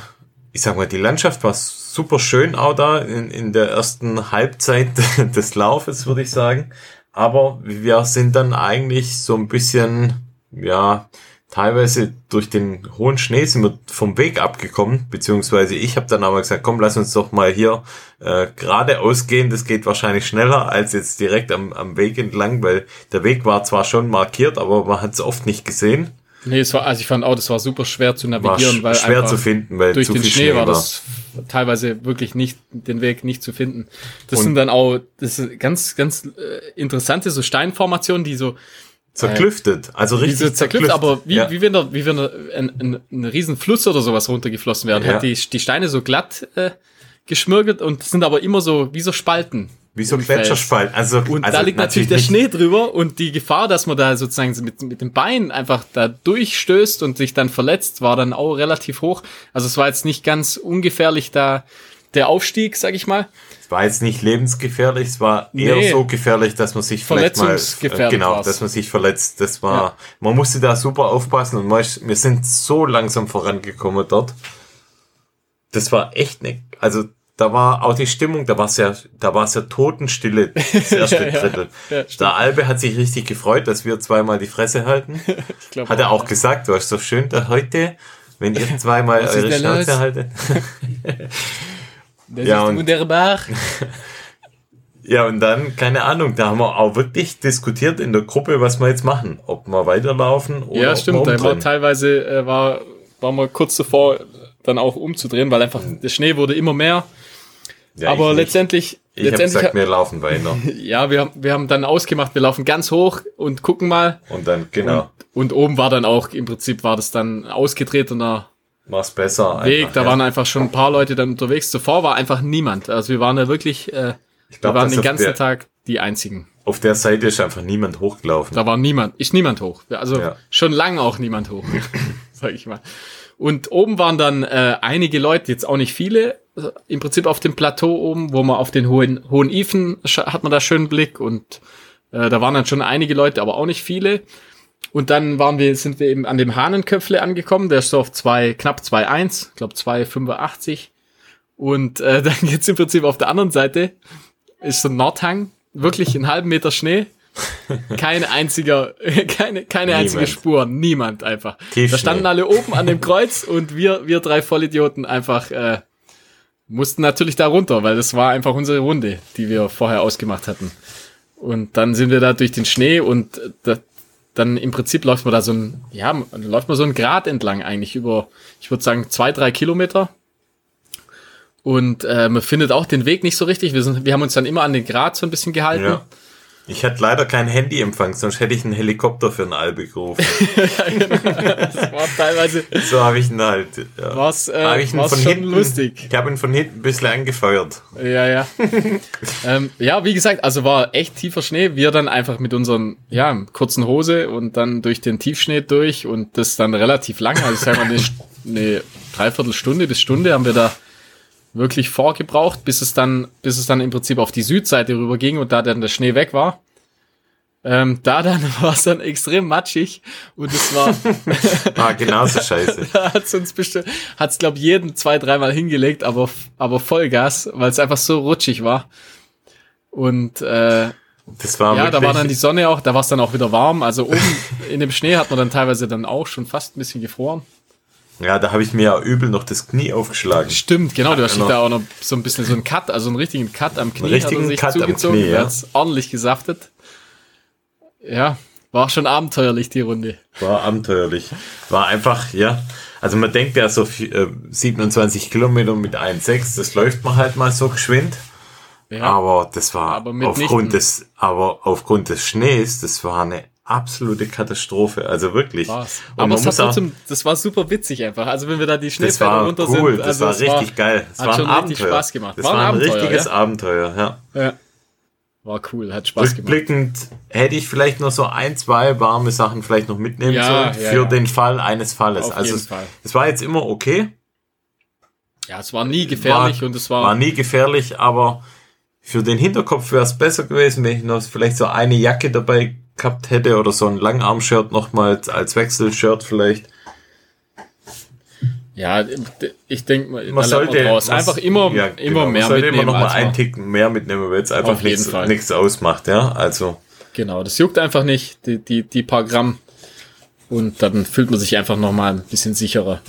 ich sag mal, die Landschaft war super schön auch da in, in der ersten Halbzeit des Laufes, würde ich sagen. Aber wir sind dann eigentlich so ein bisschen, ja, teilweise durch den hohen Schnee sind wir vom Weg abgekommen, beziehungsweise ich habe dann aber gesagt, komm, lass uns doch mal hier äh, geradeaus gehen, das geht wahrscheinlich schneller als jetzt direkt am, am Weg entlang, weil der Weg war zwar schon markiert, aber man hat es oft nicht gesehen. Nee, es war, also ich fand auch, das war super schwer zu navigieren, war weil schwer zu finden, weil durch den viel Schnee, war das teilweise wirklich nicht, den Weg nicht zu finden. Das Und- sind dann auch, das sind ganz, ganz äh, interessante so Steinformationen, die so, Zerklüftet, also richtig diese zerklüftet. aber wie, ja. wie wenn da, wie wenn da ein, ein, ein riesen Fluss oder sowas runtergeflossen wäre, Ja. hat die, die Steine so glatt äh, geschmirgelt und sind aber immer so, wie so Spalten. wie so Fels. Gletscherspalt. Also, Und also da liegt natürlich der Schnee drüber und die Gefahr, dass man da sozusagen mit, mit dem Bein einfach da durchstößt und sich dann verletzt, war dann auch relativ hoch. Also es war jetzt nicht ganz ungefährlich da der Aufstieg, sag ich mal. War jetzt nicht lebensgefährlich, es war eher Nee. so gefährlich, dass man sich vielleicht mal, äh, genau, war's. dass man sich verletzt. Das war, Ja. man musste da super aufpassen und wir sind so langsam vorangekommen dort. Das war echt ne, also da war auch die Stimmung, da war es ja, da war es ja Totenstille, das erste Ja, ja. Drittel. Ja, stimmt. der Albe hat sich richtig gefreut, dass wir zweimal die Fresse halten. Glaub, Hat er auch gesagt, war so schön da heute, wenn ihr zweimal eure Schnauze haltet. Der Ja, ist und- wunderbar. Ja, und dann, keine Ahnung, da haben wir auch wirklich diskutiert in der Gruppe, was wir jetzt machen. Ob wir weiterlaufen oder Ja, ob stimmt. wir Da war teilweise äh, war, war mal kurz davor, dann auch umzudrehen, weil einfach der Schnee wurde immer mehr. Ja, aber ich letztendlich, Ich habe letztendlich, gesagt, wir laufen weiter. ja, wir, haben- wir haben dann ausgemacht, wir laufen ganz hoch und gucken mal. Und dann, genau, Und oben war dann auch, im Prinzip war das dann ausgetretener mach's besser. Weg. einfach, da ja. waren einfach schon ein paar Leute dann unterwegs. Zuvor war einfach niemand. Also wir waren da wirklich, äh, ich wir glaub, waren dass den ganzen der, Tag die einzigen. Auf der Seite ist einfach niemand hochgelaufen. Da war niemand, ist niemand hoch. Also Ja. schon lange auch niemand hoch, sag ich mal. Und oben waren dann äh, einige Leute, jetzt auch nicht viele, äh, im Prinzip auf dem Plateau oben, wo man auf den hohen, hohen Ifen hat man da schönen Blick und äh, da waren dann schon einige Leute, aber auch nicht viele. Und dann waren wir, sind wir eben an dem Hahnenköpfle angekommen, der ist so auf zwei, knapp 2,1, ich glaube 2,85. Und äh, dann geht's im Prinzip auf der anderen Seite, ist so ein Nordhang, wirklich einen halben Meter Schnee. Kein einziger, keine, keine einzige. Spur, niemand einfach. Da standen alle oben an dem Kreuz und wir, wir drei Vollidioten einfach äh, mussten natürlich da runter, weil das war einfach unsere Runde, die wir vorher ausgemacht hatten. Und dann sind wir da durch den Schnee und äh, da, dann im Prinzip läuft man da so ein, ja, läuft man so ein Grat entlang eigentlich über, ich würde sagen, zwei, drei Kilometer. Und äh, man findet auch den Weg nicht so richtig. Wir, sind, wir haben uns dann immer an den Grat so ein bisschen gehalten. Ja. Ich hatte leider kein Handyempfang, sonst hätte ich einen Helikopter für einen Albe gerufen. Das war teilweise so habe ich ihn halt. Ja. war's, Hab äh, ich ihn war's von schon hinten, lustig. Ich habe ihn von hinten ein bisschen angefeuert. Ja, ja. ähm, ja, wie gesagt, also war echt tiefer Schnee. Wir dann einfach mit unseren, ja, kurzen Hose und dann durch den Tiefschnee durch und das dann relativ lang. Also ich sag mal, eine, eine Dreiviertelstunde bis Stunde haben wir da wirklich vorgebraucht, bis es dann, bis es dann im Prinzip auf die Südseite rüber ging und da dann der Schnee weg war. Ähm, da dann war es dann extrem matschig und es war, Ah, genauso scheiße. da hat's uns bestimmt, hat's glaub jeden zwei, dreimal hingelegt, aber, aber Vollgas, weil es einfach so rutschig war. Und äh, Das war ja, da war dann die Sonne auch, da war es dann auch wieder warm. Also oben in dem Schnee hat man dann teilweise dann auch schon fast ein bisschen gefroren. Ja, da habe ich mir ja übel noch das Knie aufgeschlagen. Stimmt, genau, du hast dich noch- da auch noch so ein bisschen so einen Cut, also einen richtigen Cut am Knie Einen richtigen hat er Cut am zugezogen, Knie, ja. ordentlich gesaftet. Ja, war schon abenteuerlich die Runde. War abenteuerlich. War einfach, ja. Also man denkt ja so vi- äh, 27 Kilometer mit 1,6, das läuft man halt mal so geschwind. Ja, Aber das war Aber aufgrund des, aber aufgrund des Schnees, das war eine absolute Katastrophe. Also wirklich. war's. Und Aber es hat auch, trotzdem, das war super witzig einfach. Also wenn wir da die das Schneefelder war runter cool, sind, das also war es richtig geil. Das hat war ein schon richtig Abenteuer. Spaß gemacht. Das War war ein ein, Abenteuer, richtiges ja. Abenteuer, ja. Ja. War cool, hat Spaß gemacht. Rückblickend hätte ich vielleicht noch so ein, zwei warme Sachen vielleicht noch mitnehmen Ja, sollen für den Fall eines Falles. Auf also jeden es, Fall. es war jetzt immer okay. Ja, es war nie gefährlich war, und es war, war nie gefährlich, aber für den Hinterkopf wäre es besser gewesen, wenn ich noch vielleicht so eine Jacke dabei gehabt hätte oder so ein Langarm-Shirt nochmals als Wechselshirt vielleicht. ja, ich denke mal, Man sollte man- einfach immer, ja, immer genau, mehr man sollte mitnehmen. immer noch mal einen man- Tick mehr mitnehmen, weil es einfach nichts, nichts ausmacht, ja. Also Genau, das juckt einfach nicht, die, die, die paar Gramm. Und dann fühlt man sich einfach nochmal ein bisschen sicherer.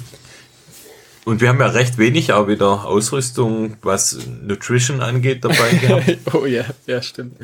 Und wir haben ja recht wenig auch wieder Ausrüstung, was Nutrition angeht, dabei gehabt. oh ja, ja, stimmt.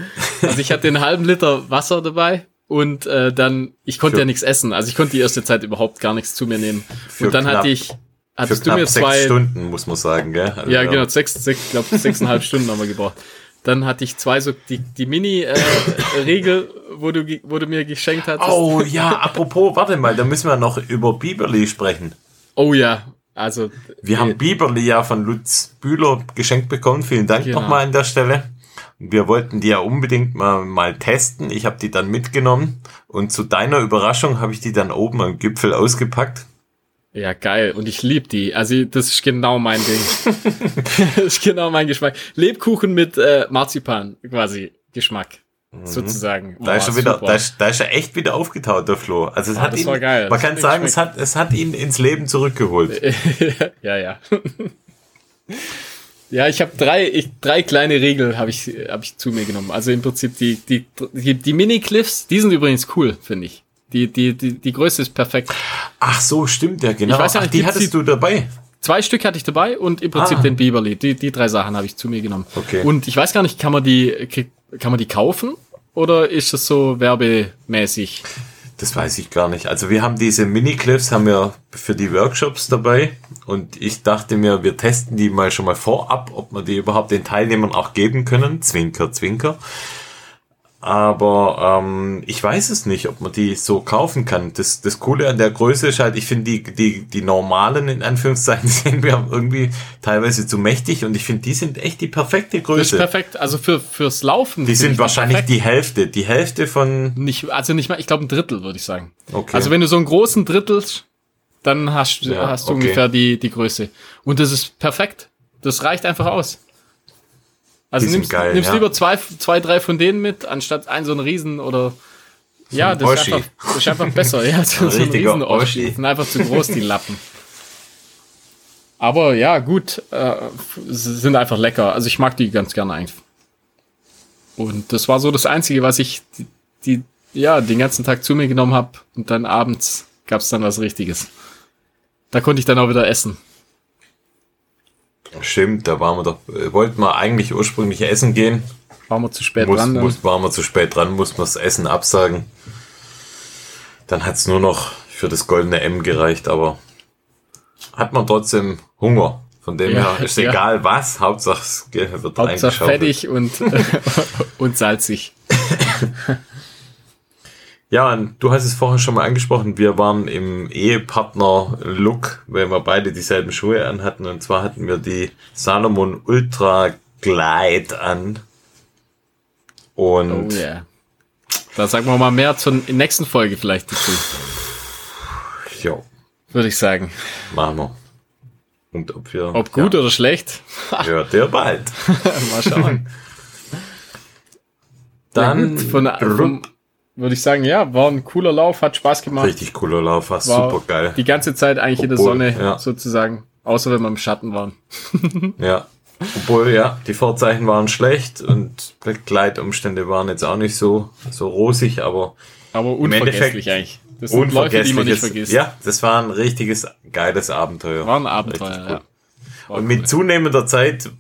Also ich hatte den halben Liter Wasser dabei und äh, dann, ich konnte Für- ja nichts essen. Also ich konnte die erste Zeit überhaupt gar nichts zu mir nehmen. Für und dann knapp- hatte ich, Für hattest du knapp mir sechs zwei, Stunden, muss man sagen, gell? Also ja genau, sechs, sechs, ich glaube sechseinhalb Stunden haben wir gebraucht. Dann hatte ich zwei so die, die Mini-Regel, wo du wo du mir geschenkt hattest. Oh ja, apropos, warte mal, da müssen wir noch über Biberli sprechen. Oh ja, also Wir haben Biberli ja von Lutz Bühler geschenkt bekommen. Vielen Dank Genau. nochmal an der Stelle. Wir wollten die ja unbedingt mal, mal testen. Ich habe die dann mitgenommen und zu deiner Überraschung habe ich die dann oben am Gipfel ausgepackt. Ja, geil. Und ich lieb die. Also, das ist genau mein Ding. das ist genau mein Geschmack. Lebkuchen mit äh, Marzipan, quasi Geschmack. Sozusagen. Mhm. Da ist, Boah, schon wieder, da, ist, da ist er echt wieder aufgetaut, der Flo. Also es Ah, hat ihn, man Das kann sagen, es hat, es hat ihn ins Leben zurückgeholt. ja, ja. ja, ich habe drei, ich, drei kleine Regeln habe ich, hab ich zu mir genommen. Also im Prinzip die, die, die, die Mini-Cliffs, die sind übrigens cool, finde ich. Die, die, die, die Größe ist perfekt. Ach so, stimmt ja, genau. Ich weiß ja Ach, nicht, die gibt's hattest die- du dabei. Zwei Stück hatte ich dabei und im Prinzip Ah. den Biberli. Die, die drei Sachen habe ich zu mir genommen. Okay. Und ich weiß gar nicht, kann man die, kann man die kaufen? Oder ist das so werbemäßig? Das weiß ich gar nicht. Also wir haben diese Mini-Cliffs haben wir für die Workshops dabei und ich dachte mir, wir testen die mal schon mal vorab, ob wir die überhaupt den Teilnehmern auch geben können. Zwinker, zwinker. Aber ähm, ich weiß es nicht, ob man die so kaufen kann. Das, das Coole an der Größe ist halt, ich finde die, die, die normalen, in Anführungszeichen, sind wir irgendwie teilweise zu mächtig und ich finde, die sind echt die perfekte Das ist Größe. perfekt. Also für, fürs Laufen. Die sind ich wahrscheinlich perfekt. die Hälfte. Die Hälfte von Nicht, also nicht mal, ich glaube ein Drittel, würde ich sagen. Okay. Also wenn du so einen großen Drittel, dann hast, du Ja, hast du okay. ungefähr die, die Größe. Und das ist perfekt. Das reicht einfach aus. Also nimmst, geil, nimmst ja. lieber zwei, zwei, drei von denen mit, anstatt einen so einen Riesen oder ja, ein das ist, einfach, das ist einfach besser. Ja, so, Ein so ein riesen Oschi. Sind einfach zu groß, die Lappen. Aber ja, gut, äh, sie sind einfach lecker. Also ich mag die ganz gerne eigentlich. Und das war so das Einzige, was ich die, die ja den ganzen Tag zu mir genommen habe. Und dann abends gab's dann was Richtiges. Da konnte ich dann auch wieder essen. Stimmt, da waren wir doch, äh, wollten wir eigentlich ursprünglich essen gehen. Waren wir zu spät Muss, dran. dann. muss, waren wir zu spät dran, mussten wir das Essen absagen. Dann hat's nur noch für das goldene M gereicht, aber hat man trotzdem Hunger. Von dem Ja, her ist ja. egal was, Hauptsache es wird Hauptsache fettig und, und salzig. Ja, und du hast es vorhin schon mal angesprochen, wir waren im Ehepartner-Look, weil wir beide dieselben Schuhe anhatten. Und zwar hatten wir die Salomon Ultra Glide an. Oh Und yeah. Da sagen wir mal mehr zur nächsten Folge vielleicht dazu, ja, würde ich sagen. machen wir. Und ob wir. Ob gut oder schlecht, Ja, hört ihr bald. mal schauen. Dann Ja, gut, von, vom, würde ich sagen, ja, war ein cooler Lauf, hat Spaß gemacht. richtig cooler Lauf, war war super geil. Die ganze Zeit eigentlich in der Obwohl, Sonne ja. sozusagen, außer wenn wir im Schatten waren. Ja. Obwohl, ja, die Vorzeichen waren schlecht und Begleitumstände waren jetzt auch nicht so, so rosig, aber Aber Endeffekt unvergesslich eigentlich. Das sind Läufe, die man nicht vergisst. Ja, das war ein richtiges geiles Abenteuer. War ein Abenteuer, ja. Und mit zunehmender Zeit, äh,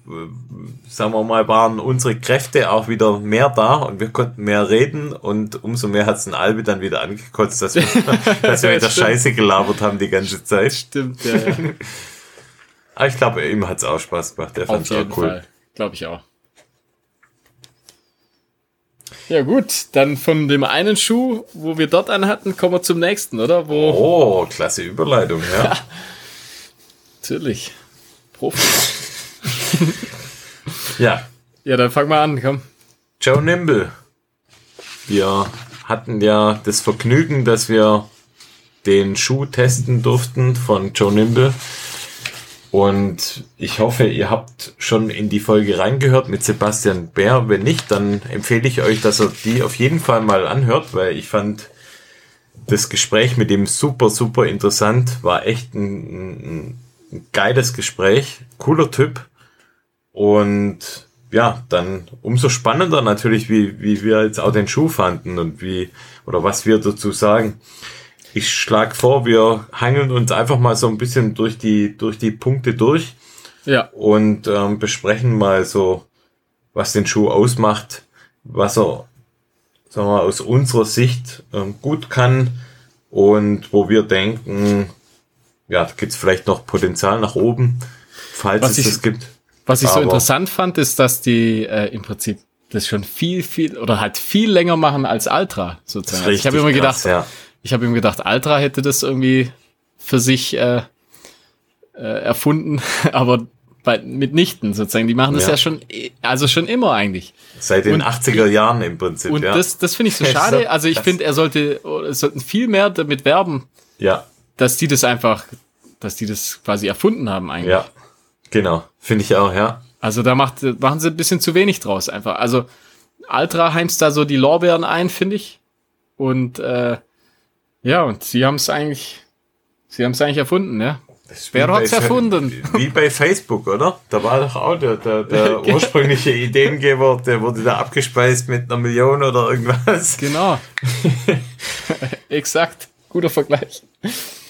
sagen wir mal, waren unsere Kräfte auch wieder mehr da und wir konnten mehr reden und umso mehr hat es den Albi dann wieder angekotzt, dass wir, dass wir mit der Stimmt. Scheiße gelabert haben die ganze Zeit. Stimmt, ja, ja. Aber ich glaube, ihm hat es auch Spaß gemacht. Der fand es auch cool. Glaube ich auch. Ja gut, dann von dem einen Schuh, wo wir dort anhatten, kommen wir zum nächsten, oder? Wo Oh, klasse Überleitung, ja. natürlich Profi. ja, Ja, dann fang mal an, komm. Joe Nimble. Wir hatten ja das Vergnügen, dass wir den Schuh testen durften von Joe Nimble. Und ich hoffe, ihr habt schon in die Folge reingehört mit Sebastian Bär. Wenn nicht, dann empfehle ich euch, dass ihr die auf jeden Fall mal anhört, weil ich fand das Gespräch mit dem super, super interessant. War echt ein, ein, ein geiles Gespräch. Cooler Typ. Und ja, dann umso spannender natürlich, wie, wie wir jetzt auch den Schuh fanden und wie, oder was wir dazu sagen. ich schlage vor, wir hangeln uns einfach mal so ein bisschen durch die, durch die Punkte durch Ja. und ähm, besprechen mal so, was den Schuh ausmacht, was er sagen wir, mal, aus unserer Sicht ähm, gut kann und wo wir denken, ja, da gibt's vielleicht noch Potenzial nach oben, falls Was es ich- das gibt. Was ich so Aber- interessant fand, ist, dass die äh, im Prinzip das schon viel, viel oder halt viel länger machen als Ultra sozusagen. Also ich habe immer gedacht, krass, ja. ich habe immer gedacht, Ultra hätte das irgendwie für sich äh, äh, erfunden, aber bei, mitnichten sozusagen. Die machen das ja, Ja. schon, eh- also schon immer eigentlich. Seit den Und- 80er Jahren im Prinzip, Und ja. das, das finde ich so schade. so Also ich finde, er sollte, es sollten viel mehr damit werben, ja, dass die das einfach, dass die das quasi erfunden haben eigentlich. ja, genau, finde ich auch, ja. Also da macht, machen sie ein bisschen zu wenig draus einfach. Also Ultra heimst da so die Lorbeeren ein, finde ich. Und äh, ja, und sie haben es eigentlich, sie haben es eigentlich erfunden, ja. Wer hat's bei- erfunden? Wie bei Facebook, oder? Da war doch auch der, der, der ursprüngliche Ideengeber, der wurde da abgespeist mit einer Million oder irgendwas. Genau. Exakt. Guter Vergleich.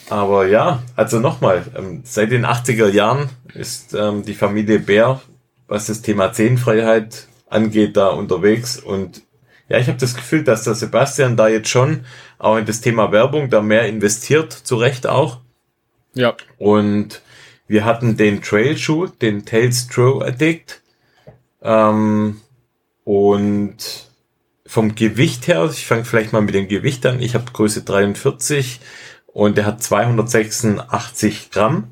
Aber ja, also nochmal, ähm, seit den 80er Jahren ist ähm, die Familie Bär, was das Thema Zehnfreiheit angeht, da unterwegs. Und ja, ich habe das Gefühl, dass der Sebastian da jetzt schon auch in das Thema Werbung da mehr investiert, zu Recht auch. Ja. Und wir hatten den Trailschuh, den Tails True Addict. Ähm, und vom Gewicht her, ich fange vielleicht mal mit dem Gewicht an. Ich habe Größe 43 und der hat 286 Gramm,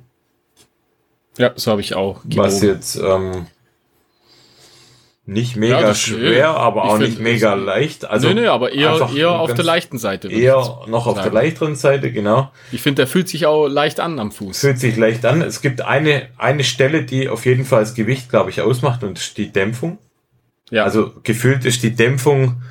Ja, so habe ich auch. was gewogen. jetzt ähm, nicht mega Ja, schwer, aber ich auch nicht mega leicht. Also nee, nee, aber eher, eher auf der leichten Seite. Eher noch auf der sagen. leichteren Seite, genau. Ich finde, der fühlt sich auch leicht an am Fuß. fühlt sich leicht an. Es gibt eine, eine Stelle, die auf jeden Fall das Gewicht, glaube ich, ausmacht und die Dämpfung. Ja. Also gefühlt ist die Dämpfung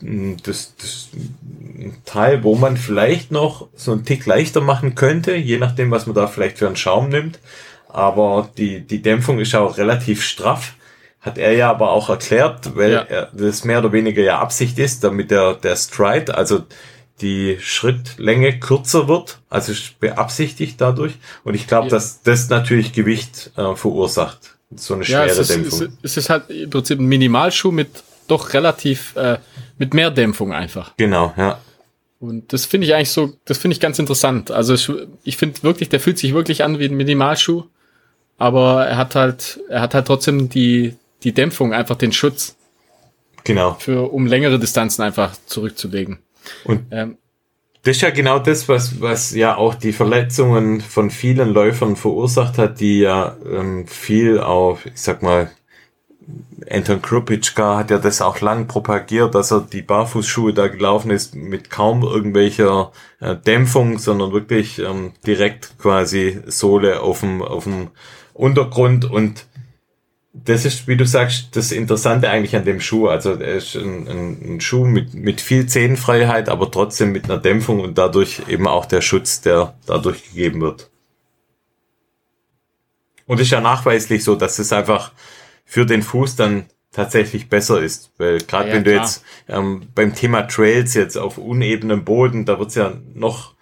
das, das ein Teil, wo man vielleicht noch so einen Tick leichter machen könnte, je nachdem, was man da vielleicht für einen Schaum nimmt. Aber die, die Dämpfung ist auch relativ straff. Hat er ja aber auch erklärt, weil Ja. er, das mehr oder weniger ja Absicht ist, damit der, der Stride, also die Schrittlänge kürzer wird, also beabsichtigt dadurch. Und ich glaube, Ja. dass das natürlich Gewicht äh, verursacht. So eine Ja, schwere es ist, Dämpfung. es, ist- es ist halt im Prinzip ein Minimalschuh mit doch relativ, äh, mit mehr Dämpfung einfach. genau, ja. Und das finde ich eigentlich so, das finde ich ganz interessant. Also ich, finde wirklich, der fühlt sich wirklich an wie ein Minimalschuh, aber er hat halt, er hat halt trotzdem die, die Dämpfung, einfach den Schutz Genau. für, um längere Distanzen einfach zurückzulegen. Und Ähm, Das ist ja genau das, was, was ja auch die Verletzungen von vielen Läufern verursacht hat, die ja ähm, viel auf, ich sag mal, Anton Krupitschka hat ja das auch lang propagiert, dass er die Barfußschuhe da gelaufen ist mit kaum irgendwelcher äh, Dämpfung, sondern wirklich ähm, direkt quasi Sohle auf dem, auf dem Untergrund und das ist, wie du sagst, das Interessante eigentlich an dem Schuh. Also er ist ein, ein, ein Schuh mit, mit viel Zehenfreiheit, aber trotzdem mit einer Dämpfung und dadurch eben auch der Schutz, der dadurch gegeben wird. Und es ist ja nachweislich so, dass es einfach für den Fuß dann tatsächlich besser ist. Weil gerade Ja, wenn du klar. jetzt ähm, beim Thema Trails jetzt auf unebenem Boden, da wird's ja noch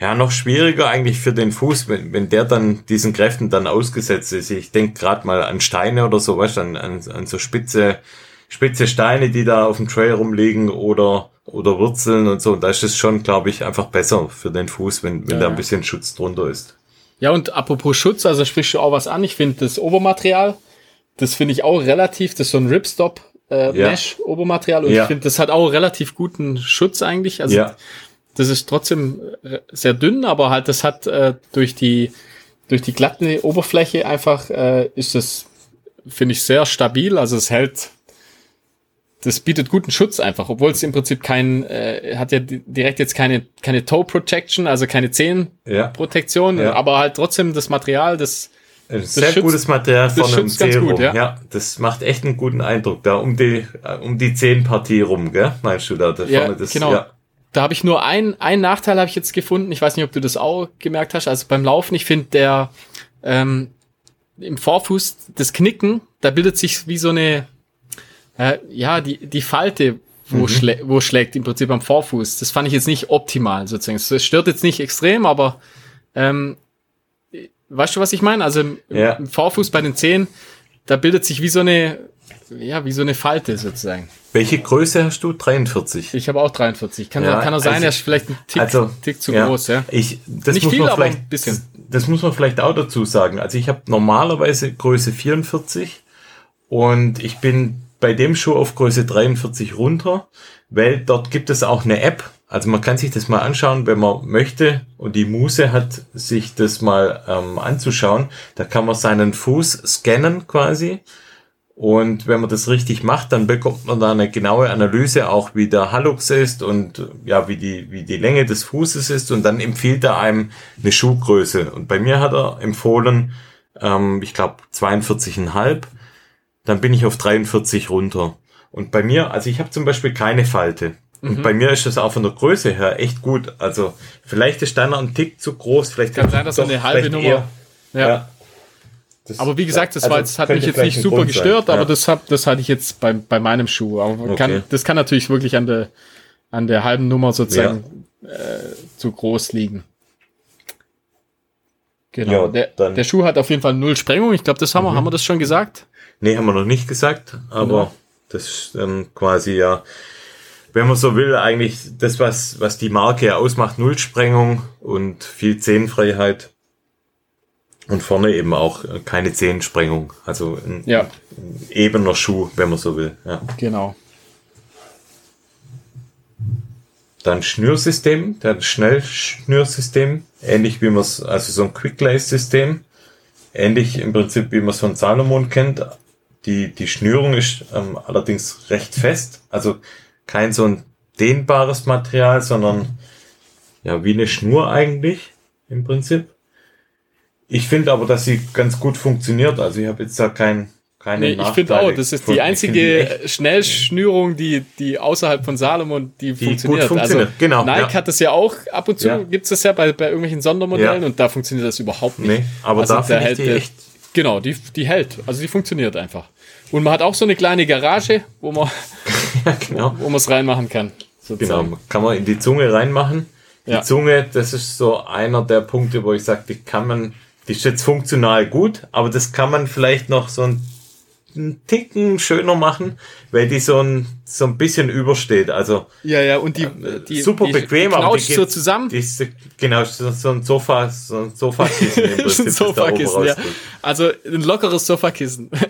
ja, noch schwieriger eigentlich für den Fuß, wenn, wenn der dann diesen Kräften dann ausgesetzt ist. Ich denke gerade mal an Steine oder so, weißt du, an, an, an so spitze, spitze Steine, die da auf dem Trail rumliegen oder, oder Wurzeln und so. Da ist es schon, glaube ich, einfach besser für den Fuß, wenn, wenn Ja, da ein bisschen Schutz drunter ist. Ja, und apropos Schutz, also sprichst du auch was an. Ich finde das Obermaterial, das finde ich auch relativ, das ist so ein Ripstop äh, Ja. Mesh Obermaterial und Ja. ich finde, das hat auch relativ guten Schutz eigentlich. Also ja, das ist trotzdem äh, sehr dünn, aber halt das hat äh, durch die durch die glatte Oberfläche einfach äh, ist es finde ich sehr stabil, also es hält das bietet guten Schutz einfach, obwohl es im Prinzip kein äh, hat ja di- direkt jetzt keine keine Toe Protection, also keine Zehenprotektion, ja. Ja. aber halt trotzdem das Material, das Ein sehr schützt- gutes Material von einem Zeh gut, rum. ja. Ja. das macht echt einen guten Eindruck. Da um die, äh, um die Zehenpartie rum, gell? Meinst du da? da Ja, vorne das, genau. Ja. Da habe ich nur ein, einen Nachteil habe ich jetzt gefunden. Ich weiß nicht, ob du das auch gemerkt hast. Also beim Laufen, ich finde der ähm, im Vorfuß das Knicken, da bildet sich wie so eine äh, ja die die Falte, wo, schlä wo schlägt im Prinzip am Vorfuß. Das fand ich jetzt nicht optimal sozusagen. Es stört jetzt nicht extrem, aber ähm, weißt du, was ich meine? Also im, Ja. im Vorfuß bei den Zehen, da bildet sich wie so eine, ja, wie so eine Falte sozusagen. Welche Größe hast du? 43. Ich habe auch 43. Kann, Ja, kann auch sein, also- er ist vielleicht ein Tick, also Tick zu groß, ja. Ich, das Nicht muss viel, man aber vielleicht, ein bisschen. Das muss man vielleicht auch dazu sagen. Also ich habe normalerweise Größe 44 und ich bin bei dem Schuh auf Größe 43 runter, weil dort gibt es auch eine App. Also man kann sich das mal anschauen, wenn man möchte und die Muse hat, sich das mal ähm, anzuschauen. Da kann man seinen Fuß scannen quasi. Und wenn man das richtig macht, dann bekommt man da eine genaue Analyse auch, wie der Hallux ist und ja, wie die, wie die Länge des Fußes ist und dann empfiehlt er einem eine Schuhgröße. Und bei mir hat er empfohlen, ähm, ich glaube 42,5. Dann bin ich auf 43 runter. Und bei mir, also ich habe zum Beispiel keine Falte. Und bei mir ist das auch von der Größe her echt gut. Also vielleicht ist deiner ein Tick zu groß, vielleicht Kann sein, dass er eine halbe Nummer- eher- Ja. ja. Das- Aber wie gesagt, das also war jetzt, hat mich jetzt nicht super gestört, aber Ja. das hab, das hatte ich jetzt bei, bei meinem Schuh. Aber man Okay. kann, das kann natürlich wirklich an der, an der halben Nummer sozusagen äh, zu groß liegen. Genau. Ja, der, dann- Mhm. der Schuh hat auf jeden Fall null Sprengung. Ich glaube, das haben wir, haben wir das schon gesagt? Nee, haben wir noch nicht gesagt, aber Genau. das ist dann quasi ja, wenn man so will, eigentlich das, was, was die Marke ausmacht, Nullsprengung und viel Zehenfreiheit. Und vorne eben auch keine Zehensprengung. Also ein, Ja. ein ebener Schuh, wenn man so will. Ja. Genau. Dann Schnürsystem, ein Schnellschnürsystem, ähnlich wie man es, also so ein Quick-Lace-System, ähnlich im Prinzip wie man es von Salomon kennt. Die, die Schnürung ist ähm, allerdings recht fest, also kein so ein dehnbares Material, sondern ja wie eine Schnur eigentlich im Prinzip. Ich finde aber, dass sie ganz gut funktioniert. Also ich habe jetzt da kein, keine Nee, ich finde auch, das ist die die einzige echt- Schnellschnürung, die, die außerhalb von Salomon, die, gut funktioniert. funktioniert, Also genau, Nike ja. hat das ja auch ab und zu, Ja. gibt's das ja bei, bei irgendwelchen Sondermodellen Ja. und da funktioniert das überhaupt nicht. Nee, aber Also da der finde ich hält die echt Genau, die, die hält. Also die funktioniert einfach. Und man hat auch so eine kleine Garage, wo man ja, genau. wo man es reinmachen kann. Genau, sozusagen. kann man in die Zunge reinmachen. Die Ja. Zunge, das ist so einer der Punkte, wo ich sage, die kann man, die ist jetzt funktional gut, aber das kann man vielleicht noch so ein, einen Ticken schöner machen, weil die so ein, so ein bisschen übersteht. Also Ja, ja, und die, die super die, bequem, die aber die geht so zusammen. Die ist, genau, so, so ein Sofa, so ein Sofakissen im Prinzip, ein Sofakissen, ja. Also ein lockeres Sofakissen.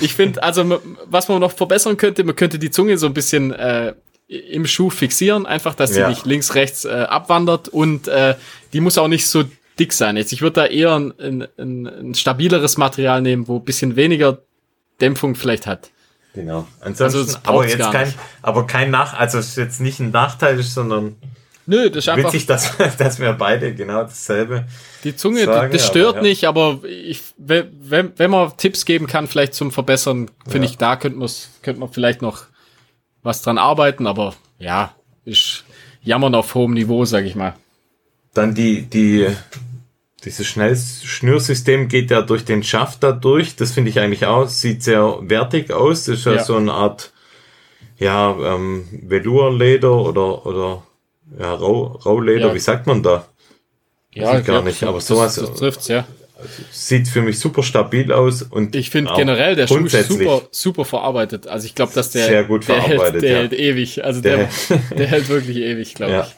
Ich finde, also was man noch verbessern könnte, man könnte die Zunge so ein bisschen äh, im Schuh fixieren, einfach, dass sie Ja. nicht links, rechts äh, abwandert und äh, die muss auch nicht so dick sein. Jetzt, ich würde da eher ein, ein, ein, ein stabileres Material nehmen, wo ein bisschen weniger Dämpfung vielleicht hat. Genau. Ansonsten, Also es aber jetzt kein, nicht. aber kein Nach, also es ist jetzt nicht ein Nachteil, sondern Nö, das ist einfach witzig, dass, dass wir beide genau dasselbe Die Zunge, sagen, das aber stört ja. nicht, aber ich, wenn, wenn wenn man Tipps geben kann, vielleicht zum Verbessern, finde Ja. ich, da könnte man könnte man vielleicht noch was dran arbeiten, aber ja, ist jammern auf hohem Niveau, sag ich mal. Dann die, die, dieses Schnellschnürsystem geht ja durch den Schaft da durch. Das finde ich eigentlich auch, sieht sehr wertig aus. Das ist ja, Ja. so eine Art, ja, ähm, Velourleder oder, oder, ja, Rau, Rauleder, Ja. wie sagt man da? Ich gar nicht, aber sowas- Das, das trifft's, ja. Sieht für mich super stabil aus und Ich finde generell, der Schuh ist super, super verarbeitet. Also ich glaube, dass der, Sehr gut der, verarbeitet, hält, der ja. hält ewig. Also Der der, der, hält wirklich ewig, glaube Ja.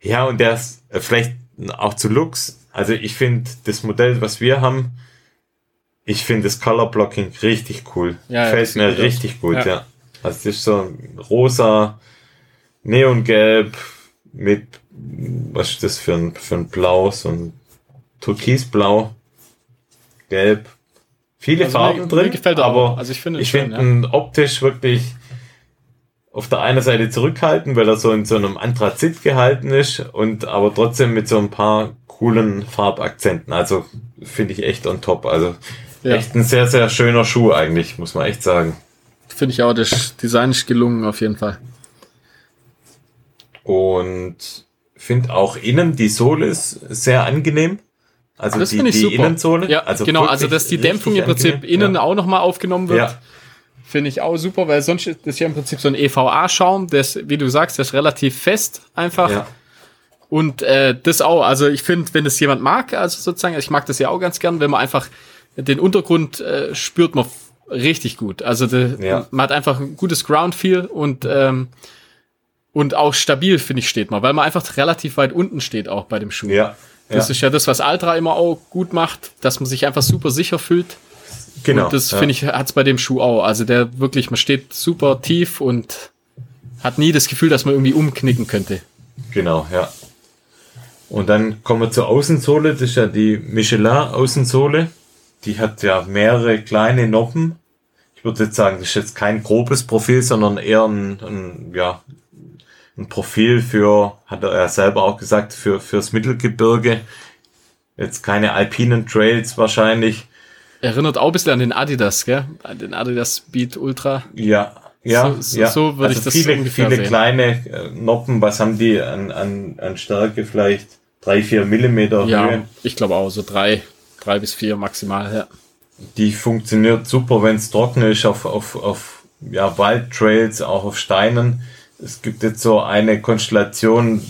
ich. Ja, und der ist äh, vielleicht auch zu Lux. Also ich finde das Modell, was wir haben, ich finde das Color Blocking richtig cool. Ja, ja, Fällt sieht mir gut aus. richtig gut, Ja. ja. Also das ist so ein rosa, neongelb mit, was ist das für ein, für ein Blau, so ein türkisblau, gelb. Viele Also Farben mir, drin, mir gefällt er aber auch. Also ich finde ich finde ja. optisch wirklich auf der einen Seite zurückhaltend, weil er so in so einem Anthrazit gehalten ist und aber trotzdem mit so ein paar coolen Farbakzenten. Also finde ich echt on top. Also Ja. echt ein sehr, sehr schöner Schuh eigentlich, muss man echt sagen. Finde ich auch, das Design ist gelungen auf jeden Fall. Und finde auch innen die Sohle ist sehr angenehm. Also Das die, ich die super. Innensohle. Ja, genau, also dass die Dämpfung im Prinzip angenehm. innen ja. auch nochmal aufgenommen wird. Ja. Finde ich auch super, weil sonst ist das ja im Prinzip so ein EVA-Schaum, der ist, wie du sagst, der ist relativ fest einfach. Ja. Und äh, das auch, also ich finde, wenn das jemand mag, also sozusagen, ich mag das ja auch ganz gern, wenn man einfach den Untergrund äh, spürt man richtig gut. Also de, Ja. man hat einfach ein gutes Ground-Feel und ähm, und auch stabil, finde ich, steht man, weil man einfach relativ weit unten steht auch bei dem Schuh. Ja. Das ja. ist ja das, was Ultra immer auch gut macht, dass man sich einfach super sicher fühlt. Genau. Und das ja. finde ich, hat's bei dem Schuh auch. Also der wirklich, man steht super tief und hat nie das Gefühl, dass man irgendwie umknicken könnte. Genau, ja. Und dann kommen wir zur Außensohle. Das ist ja die Michelin Außensohle. Die hat ja mehrere kleine Noppen. Ich würde jetzt sagen, das ist jetzt kein grobes Profil, sondern eher ein, ein ja, ein Profil für, hat er ja selber auch gesagt, für, fürs Mittelgebirge. Jetzt keine alpinen Trails wahrscheinlich. Erinnert auch ein bisschen an den Adidas, gell? An den Adidas Speed Ultra. Ja, ja, So- so- ja. so würde also ich das viele, viele sehen. kleine äh, Noppen. Was haben die an, an, an Stärke? Vielleicht drei, vier Millimeter Ja, Höhe. ich glaube auch so drei, drei bis vier maximal. Ja. Die funktioniert super, wenn es trocken ist, auf, auf, auf ja, Waldtrails, auch auf Steinen. Es gibt jetzt so eine Konstellation,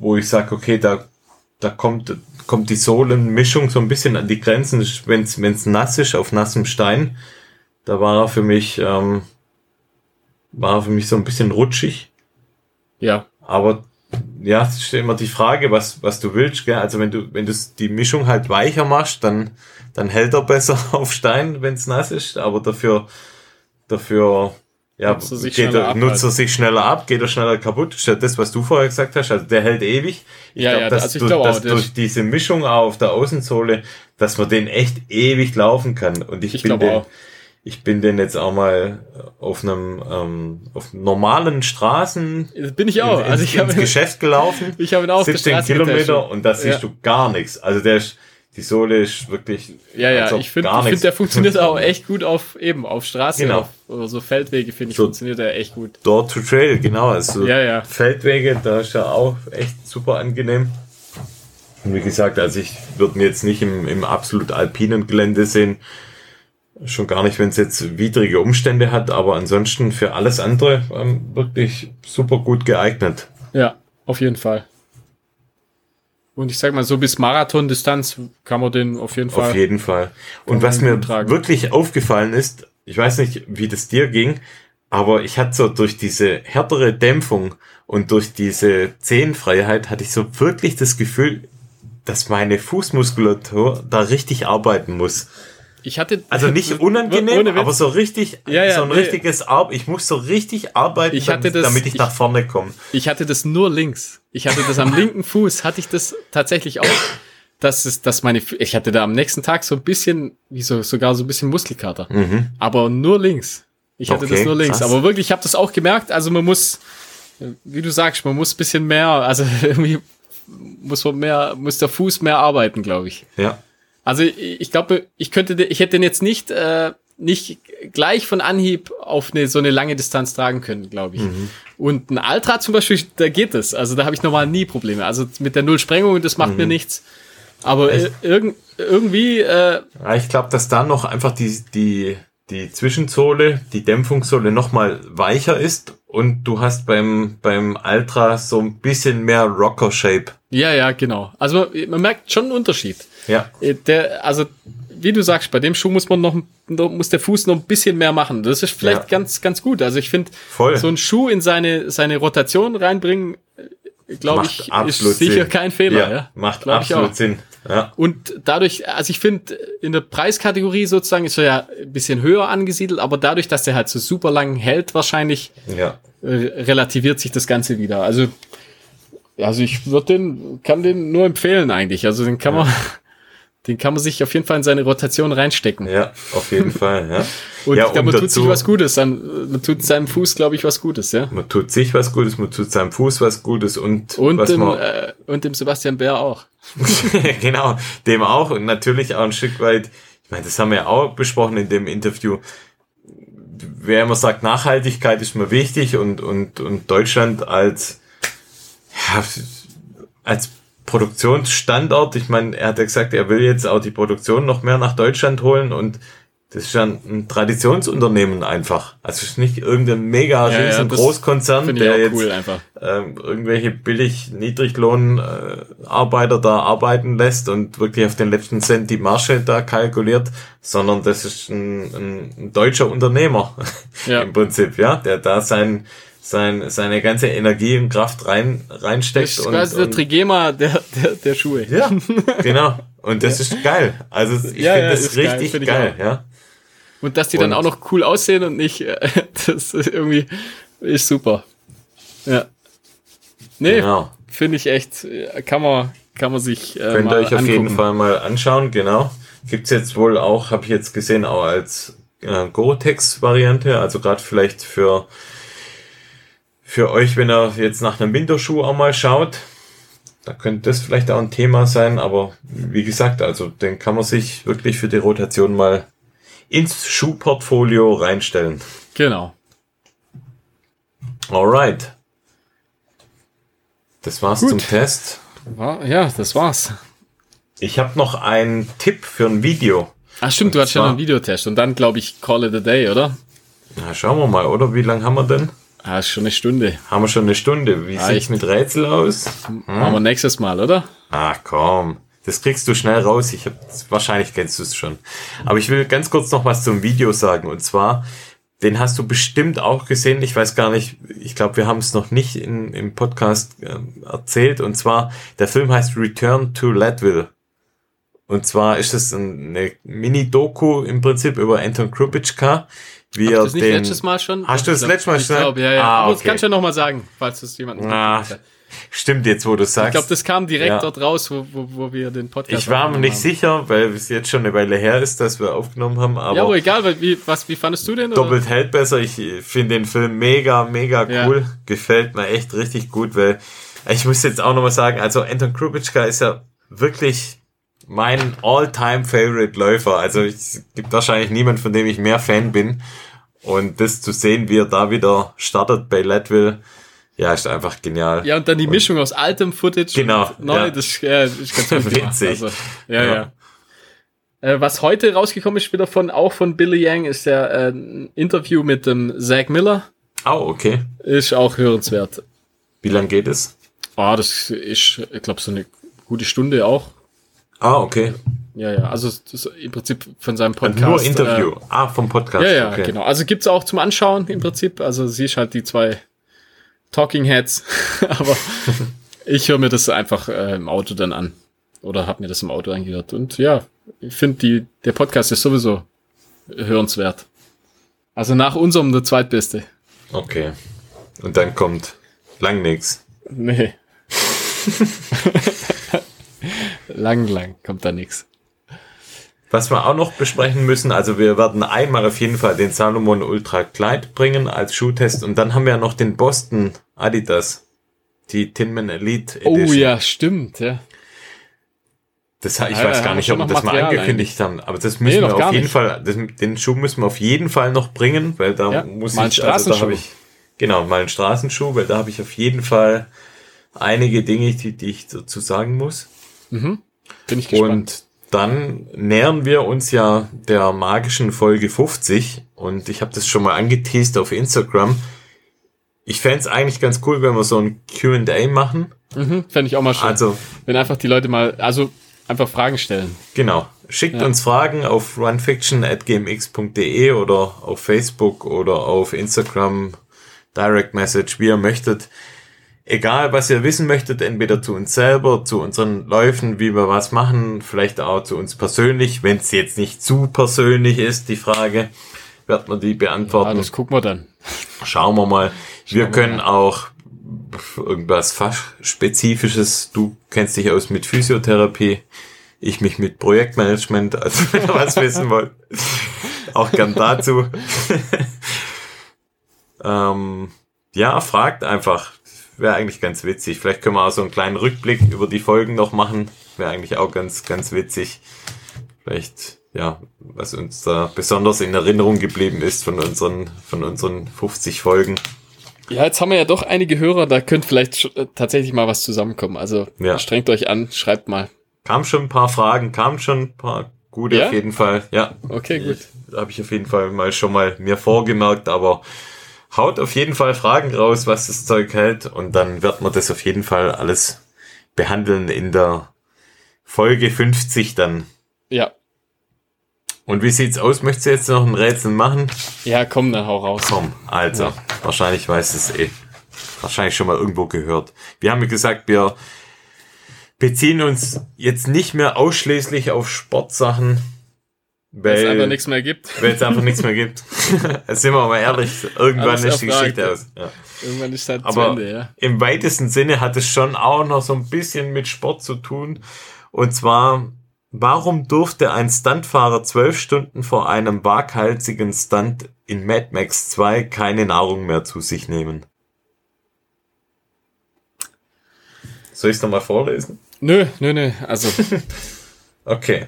wo ich sage, okay, da, da kommt, kommt die Sohlenmischung so ein bisschen an die Grenzen, wenn es nass ist, auf nassem Stein. Da war er für mich, ähm, war er für mich so ein bisschen rutschig. ja, Aber ja, es ist immer die Frage, was, was du willst. Gell? Also wenn du, wenn du die Mischung halt weicher machst, dann, dann hält er besser auf Stein, wenn es nass ist. Aber dafür, dafür ja, Nutzt er sich geht schneller er, ab nutzt er halt. sich schneller ab, geht er schneller kaputt. Das was du vorher gesagt hast. Also der hält ewig. Ich Ja, glaub, ja, dass, also ich durch, glaub dass durch diese Mischung auf der Außensohle, dass man den echt ewig laufen kann. Und ich, Ich bin den, auch. ich bin den jetzt auch mal auf einem ähm, auf normalen Straßen bin ich auch. in, also ins, ich habe ins Geschäft gelaufen. ich habe ihn auch auf der 17 Straße Kilometer getestet. und da siehst Ja. du gar nichts. Also der ist, die Sohle ist wirklich. Ja, ja, ich finde, gar ich finde, nichts der funktioniert auch echt gut auf eben auf Straße, Genau. auf oder so Feldwege finde ich So- funktioniert er echt gut. Door to Trail, genau. Also Ja, ja. Feldwege, da ist ja auch echt super angenehm. Und wie gesagt, also ich würde ihn jetzt nicht im, im absolut alpinen Gelände sehen. Schon gar nicht, wenn es jetzt widrige Umstände hat, aber ansonsten für alles andere ähm, wirklich super gut geeignet. Ja, auf jeden Fall. Und ich sag mal, so bis Marathon-Distanz kann man den auf jeden Fall. Auf jeden Fall. Und was mir tragen. wirklich aufgefallen ist, ich weiß nicht, wie das dir ging, aber ich hatte so durch diese härtere Dämpfung und durch diese Zehenfreiheit hatte ich so wirklich das Gefühl, dass meine Fußmuskulatur da richtig arbeiten muss. Ich hatte Also nicht unangenehm, aber so richtig, Ja, ja, so ein nee. richtiges Ar ich muss so richtig arbeiten, Ich hatte damit, das- damit ich, ich- nach vorne komme. Ich hatte das nur links. Ich hatte das am linken Fuß, hatte ich das tatsächlich auch. Das ist, dass meine, Fü- ich hatte da am nächsten Tag so ein bisschen, wie so, sogar so ein bisschen Muskelkater. Aber nur links. Ich hatte das Okay, nur links. krass. Aber wirklich, ich habe das auch gemerkt. Also man muss, wie du sagst, man muss ein bisschen mehr, also irgendwie muss man mehr, muss der Fuß mehr arbeiten, glaube ich. Ja. Also ich ich glaube, ich könnte, ich hätte den jetzt nicht, äh, nicht gleich von Anhieb auf eine so eine lange Distanz tragen können, glaube ich. Und ein Ultra zum Beispiel, da geht es. Also da habe ich normal nie Probleme. Also mit der Nullsprengung, das macht mir nichts. Aber äh, irgend, irgendwie, äh, ich glaube, dass da noch einfach die, die, die Zwischensohle, die Dämpfungssohle nochmal weicher ist und du hast beim, beim Ultra so ein bisschen mehr Rocker-Shape. ja, ja, genau. Also man, man merkt schon einen Unterschied. Ja, Äh, Der, also wie du sagst, bei dem Schuh muss man noch, muss der Fuß noch ein bisschen mehr machen. Das ist vielleicht Ja. ganz, ganz gut. Also ich finde, so einen Schuh in seine, seine Rotation reinbringen, glaube macht ich, ist absolut sicher Sinn. kein Fehler. Ja, Ja, macht Glaub absolut. Sinn. Ja, Und dadurch, also ich finde, in der Preiskategorie sozusagen ist er ja ein bisschen höher angesiedelt, aber dadurch, dass der halt so super lang hält, wahrscheinlich ja. äh, relativiert sich das Ganze wieder. Also, also ich würde den, kann den nur empfehlen eigentlich. Also den kann man, den kann man sich auf jeden Fall in seine Rotation reinstecken. Ja, auf jeden Fall, ja. Und ja, ich glaube, man tut sich dazu- was Gutes an, man tut seinem Fuß, glaube ich, was Gutes, ja. Man tut sich was Gutes, man tut seinem Fuß was Gutes und, Und was dem, man, äh, und dem Sebastian Bär auch. genau, dem auch und natürlich auch ein Stück weit, ich meine, das haben wir ja auch besprochen in dem Interview. Wer immer sagt, Nachhaltigkeit ist mir wichtig und, und, und Deutschland als, ja, als Produktionsstandort, ich meine, er hat ja gesagt, er will jetzt auch die Produktion noch mehr nach Deutschland holen und Das ist ja ein Traditionsunternehmen einfach. Also es ist nicht irgendein mega Ja, ja, riesen das Großkonzern, der jetzt cool einfach. ähm, irgendwelche billig Niedriglohn-Arbeiter da arbeiten lässt und wirklich auf den letzten Cent die Marge da kalkuliert, sondern das ist ein, ein, ein deutscher Unternehmer Ja. im Prinzip, ja, der da sein, sein, seine ganze Energie und Kraft rein, Das reinsteckt. ist und, quasi der Trigema der, der, der Schuhe. ja, genau. Und das ist geil. Also ich Ja, finde ja, das geil, richtig geil, auch. ja. Und dass die dann Und- auch noch cool aussehen und nicht, äh, das ist irgendwie, ist super. Ja. Nee, Genau. finde ich echt, kann man, kann man sich äh, Könnt ihr euch auf jeden. Fall mal anschauen, genau. Gibt's jetzt wohl auch, habe ich jetzt gesehen, auch als äh, Gore-Tex-Variante, also gerade vielleicht für, für euch, wenn ihr jetzt nach einem Winterschuh auch mal schaut. Da könnte das vielleicht auch ein Thema sein, aber wie gesagt, also den kann man sich wirklich für die Rotation mal ins Schuhportfolio reinstellen. Genau. Alright. Das war's Gut. zum Test. Ja, das war's. Ich habe noch einen Tipp für ein Video. Ach stimmt, du Und hattest ja noch einen Videotest und dann glaube ich Call it a day, oder? Na, schauen wir mal, oder? Wie lange haben wir denn? Ah, ist schon eine Stunde. Haben wir schon eine Stunde. Wie Ah, sieht's ich- mit Rätsel aus? Machen wir nächstes Mal, oder? Ach komm, das kriegst du schnell raus. Ich hab, wahrscheinlich kennst du es schon. Aber ich will ganz kurz noch was zum Video sagen. Und zwar, den hast du bestimmt auch gesehen. Ich weiß gar nicht, ich glaube, wir haben es noch nicht in, im Podcast ähm, erzählt. Und zwar, der Film heißt Return to Leadville. Und zwar ist es ein- eine Mini-Doku im Prinzip über Anton Krupitschka. Wie Hab ich das nicht den, letztes Mal schon? Hast du das Ich letztes Mal ich schon? Glaub, ja, ja. Ah, Aber das okay. kannst du ja noch mal sagen, falls das jemand Na, stimmt jetzt, wo du sagst. Ich glaube, das kam direkt Ja. dort raus, wo, wo, wo wir den Podcast Ich war mir nicht haben. sicher, weil es jetzt schon eine Weile her ist, dass wir aufgenommen haben, aber Ja, aber egal, weil, wie, was, wie fandest du den? oder? doppelt hält besser. Ich finde den Film mega, mega Ja. cool. Gefällt mir echt richtig gut, weil ich muss jetzt auch nochmal sagen, also Anton Krupitschka ist ja wirklich mein all-time-favorite Läufer. Also es gibt wahrscheinlich niemand, von dem ich mehr Fan bin. Und das zu sehen, wie er da wieder startet bei Leadville, ja, ist einfach genial. Ja, und dann die Mischung aus altem Footage Genau, und neu, ja. das, ist- ja, ist ganz. Witzig. Also, ja, Ja. ja. Äh, was heute rausgekommen ist, wieder von, auch von Billy Yang, ist der äh, Interview mit dem Zach Miller. Oh, okay. Ist auch hörenswert. Wie lang geht es? Ah, das ist, ich glaube, so eine gute Stunde auch. Ah, okay. Ja, ja. Also ist im Prinzip von seinem Podcast. Nur Interview. Äh, ah, vom Podcast. ja, ja, okay. genau. Also gibt's auch zum Anschauen im Prinzip. Also siehst halt die zwei Talking Heads. Aber ich höre mir das einfach äh, im Auto dann an. Oder hab mir das im Auto angehört. Und ja, ich finde, die der Podcast ist sowieso hörenswert. Also nach unserem der zweitbeste. Okay. Und dann kommt lang nix. Nee. lang, lang kommt da nix. Was wir auch noch besprechen müssen, also wir werden einmal auf jeden Fall den Salomon Ultra Glide bringen als Schuhtest und dann haben wir ja noch den Boston Adidas, die Tinman Elite Oh Edition. ja, stimmt, ja. Das, ich Ja, weiß gar nicht, ob wir das mal Material angekündigt haben, aber das müssen noch wir auf jeden nicht. Fall, das, den Schuh müssen wir auf jeden Fall noch bringen, weil da Ja, muss mal ich, also da habe ich, genau, mal einen Straßenschuh, weil da habe ich auf jeden Fall einige Dinge, die, die ich dazu sagen muss. Bin ich gespannt. Und dann nähern wir uns ja der magischen Folge 50 und ich habe das schon mal angeteased auf Instagram. Ich fänd's es eigentlich ganz cool, wenn wir so ein Q&A machen. Mhm, Fände ich auch mal schön. Also Wenn einfach die Leute mal, also einfach Fragen stellen. genau, schickt Ja. uns Fragen auf runfiction.gmx.de oder auf Facebook oder auf Instagram, Direct Message, wie ihr möchtet. Egal, was ihr wissen möchtet, entweder zu uns selber, zu unseren Läufen, wie wir was machen, vielleicht auch zu uns persönlich, wenn es jetzt nicht zu persönlich ist, die Frage, wird man die Ja, beantworten. das gucken wir dann. Schauen wir mal. Wir wir können auch irgendwas fachspezifisches. Du kennst dich aus mit Physiotherapie. Ich mich mit Projektmanagement, also wenn ihr was wissen wollt. Auch gern dazu. ähm, ja, fragt einfach. Wäre eigentlich ganz witzig. Vielleicht können wir auch so einen kleinen Rückblick über die Folgen noch machen. Wäre eigentlich auch ganz, ganz witzig. Vielleicht, ja, was uns da besonders in Erinnerung geblieben ist von unseren, von unseren 50 Folgen. Ja, jetzt haben wir ja doch einige Hörer, da könnte vielleicht äh, tatsächlich mal was zusammenkommen. Also Ja. strengt euch an, schreibt mal. Kam schon ein paar Fragen, kamen schon ein paar gut Ja? auf jeden Fall. Ja, Okay, gut. habe ich auf jeden Fall mal schon mal mir vorgemerkt, aber haut auf jeden Fall Fragen raus, was das Zeug hält und dann wird man das auf jeden Fall alles behandeln in der Folge 50 dann. Ja. Und wie sieht's aus? Möchtest du jetzt noch ein Rätsel machen? Ja, komm, dann hau raus. Komm, also, Ja. wahrscheinlich weiß es eh. Wahrscheinlich schon mal irgendwo gehört. Wir haben ja gesagt, wir beziehen uns jetzt nicht mehr ausschließlich auf Sportsachen, Weil es einfach nichts mehr gibt. weil es einfach nichts mehr gibt. Sind wir mal ehrlich, irgendwann ist die Geschichte aus. Ja. Irgendwann ist halt Aber Ende, ja. im weitesten Sinne hat es schon auch noch so ein bisschen mit Sport zu tun. Und zwar, warum durfte ein Stuntfahrer zwölf Stunden vor einem waghalsigen Stunt in Mad Max 2 keine Nahrung mehr zu sich nehmen? Soll ich es nochmal vorlesen? Nö, nö, nö. Also, Okay.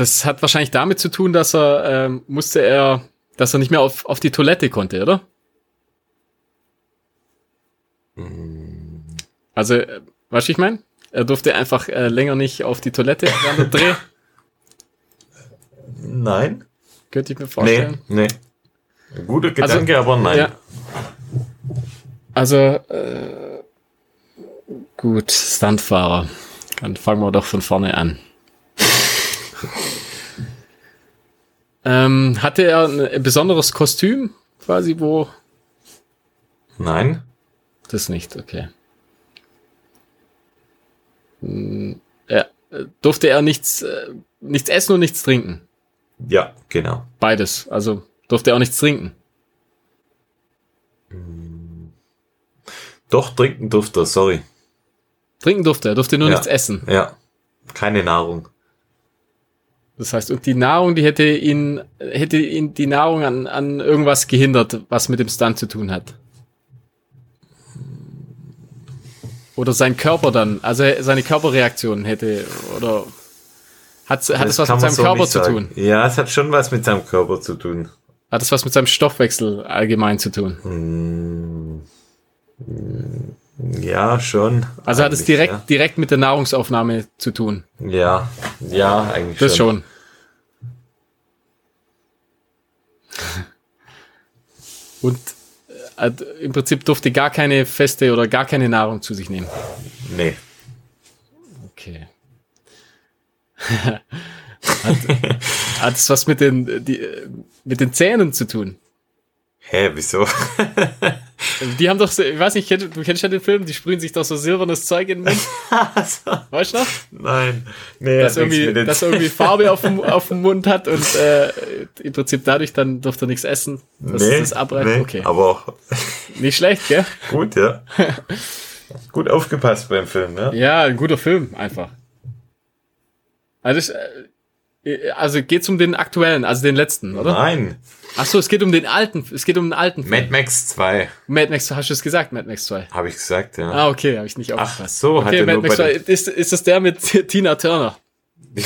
Das hat wahrscheinlich damit zu tun, dass er, ähm, musste er, dass er nicht mehr auf, auf die Toilette konnte, oder? Also, äh, weißt du, ich meine? Er durfte einfach äh, länger nicht auf die Toilette während der Dreh. Nein? Könnte ich mir Nee, vorstellen. nee. Ein guter Gedanke, aber nein. Ja. Also, äh, gut, Stuntfahrer. Dann fangen wir doch von vorne an. Ähm, hatte er ein, besonderes Kostüm, quasi, wo Nein? das nicht, okay. Hm, äh, durfte er nichts, äh, nichts essen und nichts trinken. Ja, genau. Beides. Also durfte er auch nichts trinken. Doch, trinken durfte er, sorry. Trinken durfte er, durfte nur Ja. nichts essen. Ja. Keine Nahrung. Das heißt, und die Nahrung, die hätte ihn, hätte ihn die Nahrung an, an irgendwas gehindert, was mit dem Stunt zu tun hat. Oder sein Körper dann, also seine Körperreaktion hätte, oder hat, hat es was mit seinem so Körper zu sagen. tun? Ja, es hat schon was mit seinem Körper zu tun. Hat es was mit seinem Stoffwechsel allgemein zu tun? Hm. Ja, schon. Also hat es direkt, direkt mit der Nahrungsaufnahme zu tun. Ja, ja, ja eigentlich Das schon. Und äh, im Prinzip durfte gar keine feste oder gar keine Nahrung zu sich nehmen. Nee. Okay. hat, hat es was mit den, die, mit den Zähnen zu tun? Hä, wieso? Die haben doch, so, ich weiß nicht, kenn- du kennst ja den Film, die sprühen sich doch so silbernes Zeug in den Mund. Weißt du noch? Nein. Nee, nichts irgendwie, er irgendwie Farbe auf dem, auf dem Mund hat und äh, im Prinzip dadurch dann durfte er nichts essen. Dass nee, das abreibt. nee, Okay. aber Nicht schlecht, gell? gut, ja. gut aufgepasst beim Film, ja. Ja, ein guter Film, einfach. Also, ich, äh, also geht's um den aktuellen, also den letzten, oder? Nein. Ach so, es geht um den alten, es geht um den alten Film. Mad Max 2, Mad Max, hast du es gesagt, Mad Max 2? habe ich gesagt, ja. Ah, okay, habe ich nicht Ach aufgepasst. so, hat okay, er Mad nur Max bei 2, ist, ist das der mit Tina Turner?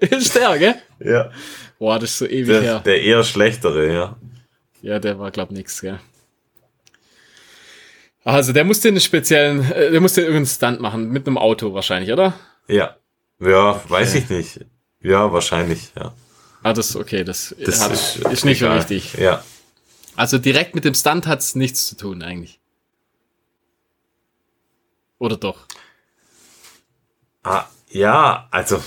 ist der, gell? ja. Boah, das ist so ewig Der, her. der eher schlechtere, ja. Ja, der war, glaub nix, gell? Also, der musste einen speziellen, äh, der musste irgendeinen Stunt machen, mit einem Auto wahrscheinlich, oder? Ja. Ja, weiß ich nicht. Ja, wahrscheinlich, ja. Ah, das, okay, das, Das hat, ist, ist, nicht so egal. wichtig. Ja. Also direkt mit dem Stunt hat's nichts zu tun, eigentlich. Oder doch? Ah, ja, also.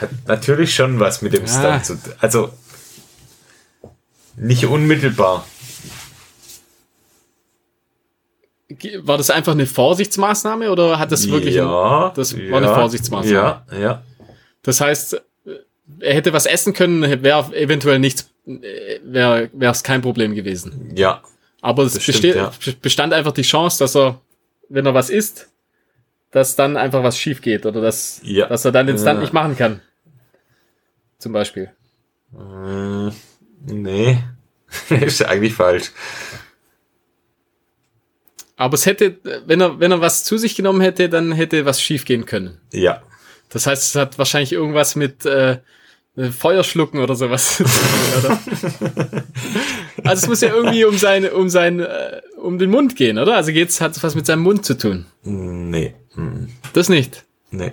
Hat natürlich schon was mit dem Ja. Stunt zu tun. Also. Nicht unmittelbar. War das einfach eine Vorsichtsmaßnahme oder hat das wirklich ein, ja, das ja, war eine Vorsichtsmaßnahme? Ja, ja. Das heißt, äh, er hätte was essen können, wäre eventuell nichts, wäre es kein Problem gewesen. Ja, Aber es besteht, ja. be- bestand einfach die Chance, dass er, wenn er was isst, dass dann einfach was schief geht oder dass, Ja. dass er dann den Stunt Ja. nicht machen kann. Zum Beispiel. Äh, nee. ist ja eigentlich falsch. Aber es hätte, wenn er, wenn er was zu sich genommen hätte, dann hätte was schief gehen können. Ja. Das heißt, es hat wahrscheinlich irgendwas mit, äh, äh, Feuer schlucken oder sowas. oder? also es muss ja irgendwie um sein, um sein, äh, um den Mund gehen, oder? Also geht's, hat was mit seinem Mund zu tun. Nee. Hm. Das nicht. Nee.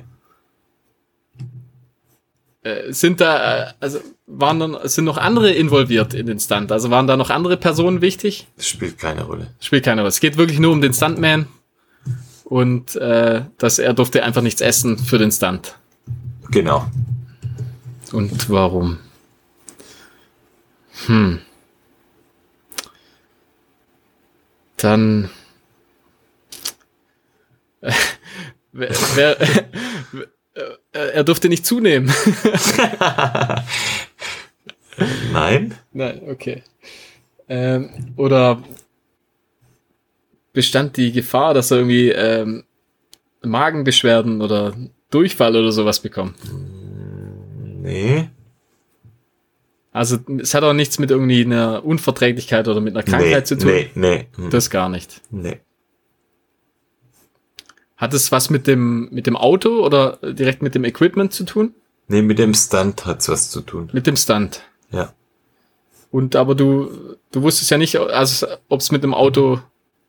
Äh, sind da, äh, also waren dann, sind noch andere involviert in den Stunt? Also waren da noch andere Personen wichtig? Das spielt keine Rolle. Spielt keine Rolle. Es geht wirklich nur um den Stuntman und äh, dass er durfte einfach nichts essen für den Stunt. Genau. Und warum? Hm. Dann. Wer, wer, er durfte nicht zunehmen. Nein? Nein, okay. Ähm, oder bestand die Gefahr, dass er irgendwie ähm, Magenbeschwerden oder Durchfall oder sowas bekommt? Nee. Also es hat auch nichts mit irgendwie einer Unverträglichkeit oder mit einer Krankheit nee, zu tun. Nee, nee. Hm. Das gar nicht. nee. Hat es was mit dem, mit dem Auto oder direkt mit dem Equipment zu tun? Nee, mit dem Stunt hat's was zu tun. Mit dem Stunt. Ja. Und aber du, du wusstest ja nicht, also, ob es mit dem Auto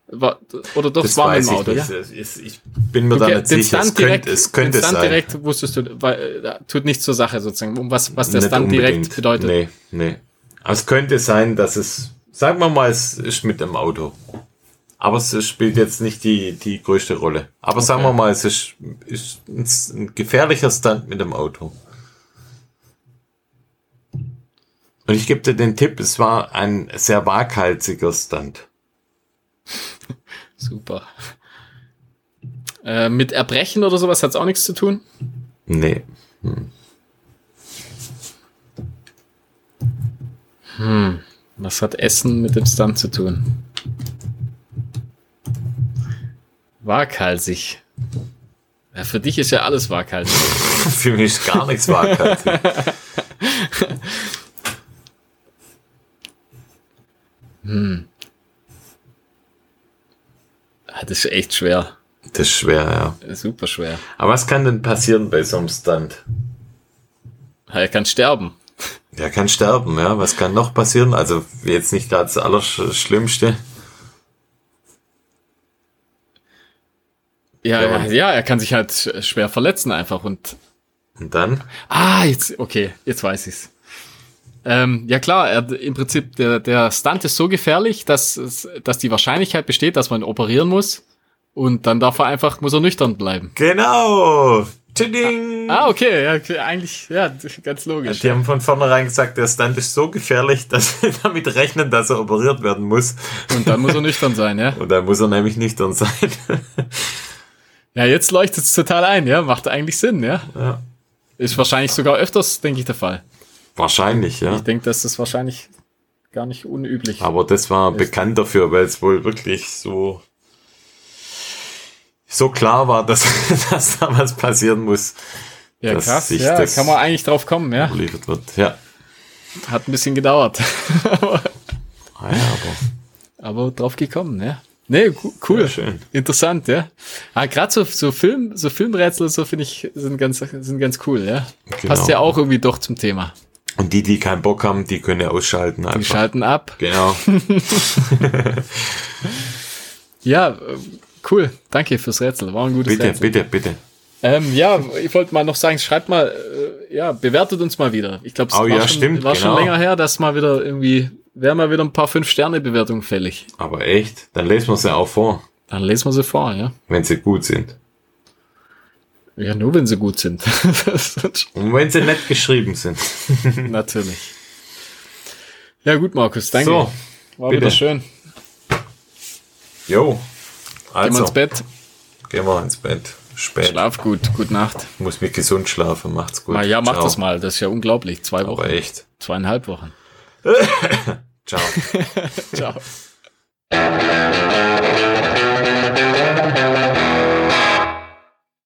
war, oder doch, es war mit dem Auto, ich ja? Es- Ich bin mir da Okay, nicht sicher. Es Stunt könnte, direkt, es könnte den Stunt sein. direkt wusstest du, weil, tut nichts zur Sache sozusagen, um was, was der Nicht Stunt direkt unbedingt. bedeutet. Nee, nee. Aber es könnte sein, dass es, sagen wir mal, es ist mit dem Auto. Aber es spielt jetzt nicht die, die größte Rolle. Aber sagen wir mal, es ist, ist ein, gefährlicher Stunt mit dem Auto. Und ich gebe dir den Tipp, es war ein sehr waghalsiger Stunt. Super. Äh, mit Erbrechen oder sowas hat es auch nichts zu tun? Nee. Was hat Essen mit dem Stunt zu tun? Waghalsig. Ja, für dich ist ja alles waghalsig. Für mich ist gar nichts waghalsig. Ah, Das ist echt schwer. Das ist schwer, ja. Super schwer. Aber was kann denn passieren bei so einem Stunt? Er kann sterben. Der kann sterben, ja. Was kann noch passieren? Also jetzt nicht gerade das Allerschlimmste. Ja, Ja, ja, er kann sich halt sch- schwer verletzen einfach und Und dann? Ah, jetzt, okay, jetzt weiß ich's. Ähm, ja klar, er, im Prinzip, der, der Stunt ist so gefährlich, dass, dass die Wahrscheinlichkeit besteht, dass man operieren muss. Und dann darf er einfach, muss er nüchtern bleiben. Genau! Tsching! Ah, okay, ja, okay, eigentlich, ja, ganz logisch. Die haben von vornherein gesagt, der Stunt ist so gefährlich, dass sie damit rechnen, dass er operiert werden muss. Und dann muss er nüchtern sein, ja. Und dann muss er nämlich nüchtern sein. Ja, jetzt leuchtet es total ein, ja, macht eigentlich Sinn, ja. ja. Ist wahrscheinlich sogar öfters, denke ich, der Fall. Wahrscheinlich, ja. Ich denke, das ist wahrscheinlich gar nicht unüblich. Aber das war bekannt dafür, weil es wohl wirklich so so klar war, dass, dass da was passieren muss, ja, dass krass, sich ja, das- kann man eigentlich drauf kommen, ja. geliefert wird. Ja. Hat ein bisschen gedauert. Ah, ja, aber aber drauf gekommen, ja. Nee, cool. Ja, schön. Interessant, ja. Ah, gerade so, so Film, so Filmrätsel, so finde ich, sind ganz, sind ganz cool, ja. Genau. Passt ja auch irgendwie doch zum Thema. Und die, die keinen Bock haben, die können ja ausschalten Die einfach. schalten ab. Genau. Ja, cool. Danke fürs Rätsel. War ein gutes Bitte, Rätsel. bitte, bitte. Ähm, ja, ich wollte mal noch sagen, schreibt mal, äh, ja, bewertet uns mal wieder. Ich glaube, es Oh war, ja, schon, stimmt, war schon genau. länger her, dass mal wieder irgendwie, wäre mal wieder ein paar Fünf-Sterne-Bewertungen fällig. Aber echt, dann lesen wir sie auch vor, Dann lesen wir sie vor, ja. wenn sie gut sind. Ja, nur wenn sie gut sind. Und wenn sie nett geschrieben sind. Natürlich. Ja, gut, Markus, danke. So, War bitte. wieder schön. jo. Gehen wir Also, ins Bett. gehen wir ins Bett. Spät. Schlaf gut. Gute Nacht. Muss mich gesund schlafen. Macht's gut. Na ja, mach Ciao. das mal. Das ist ja unglaublich. Zwei Aber Wochen. echt. Zweieinhalb Wochen. Ciao. Ciao.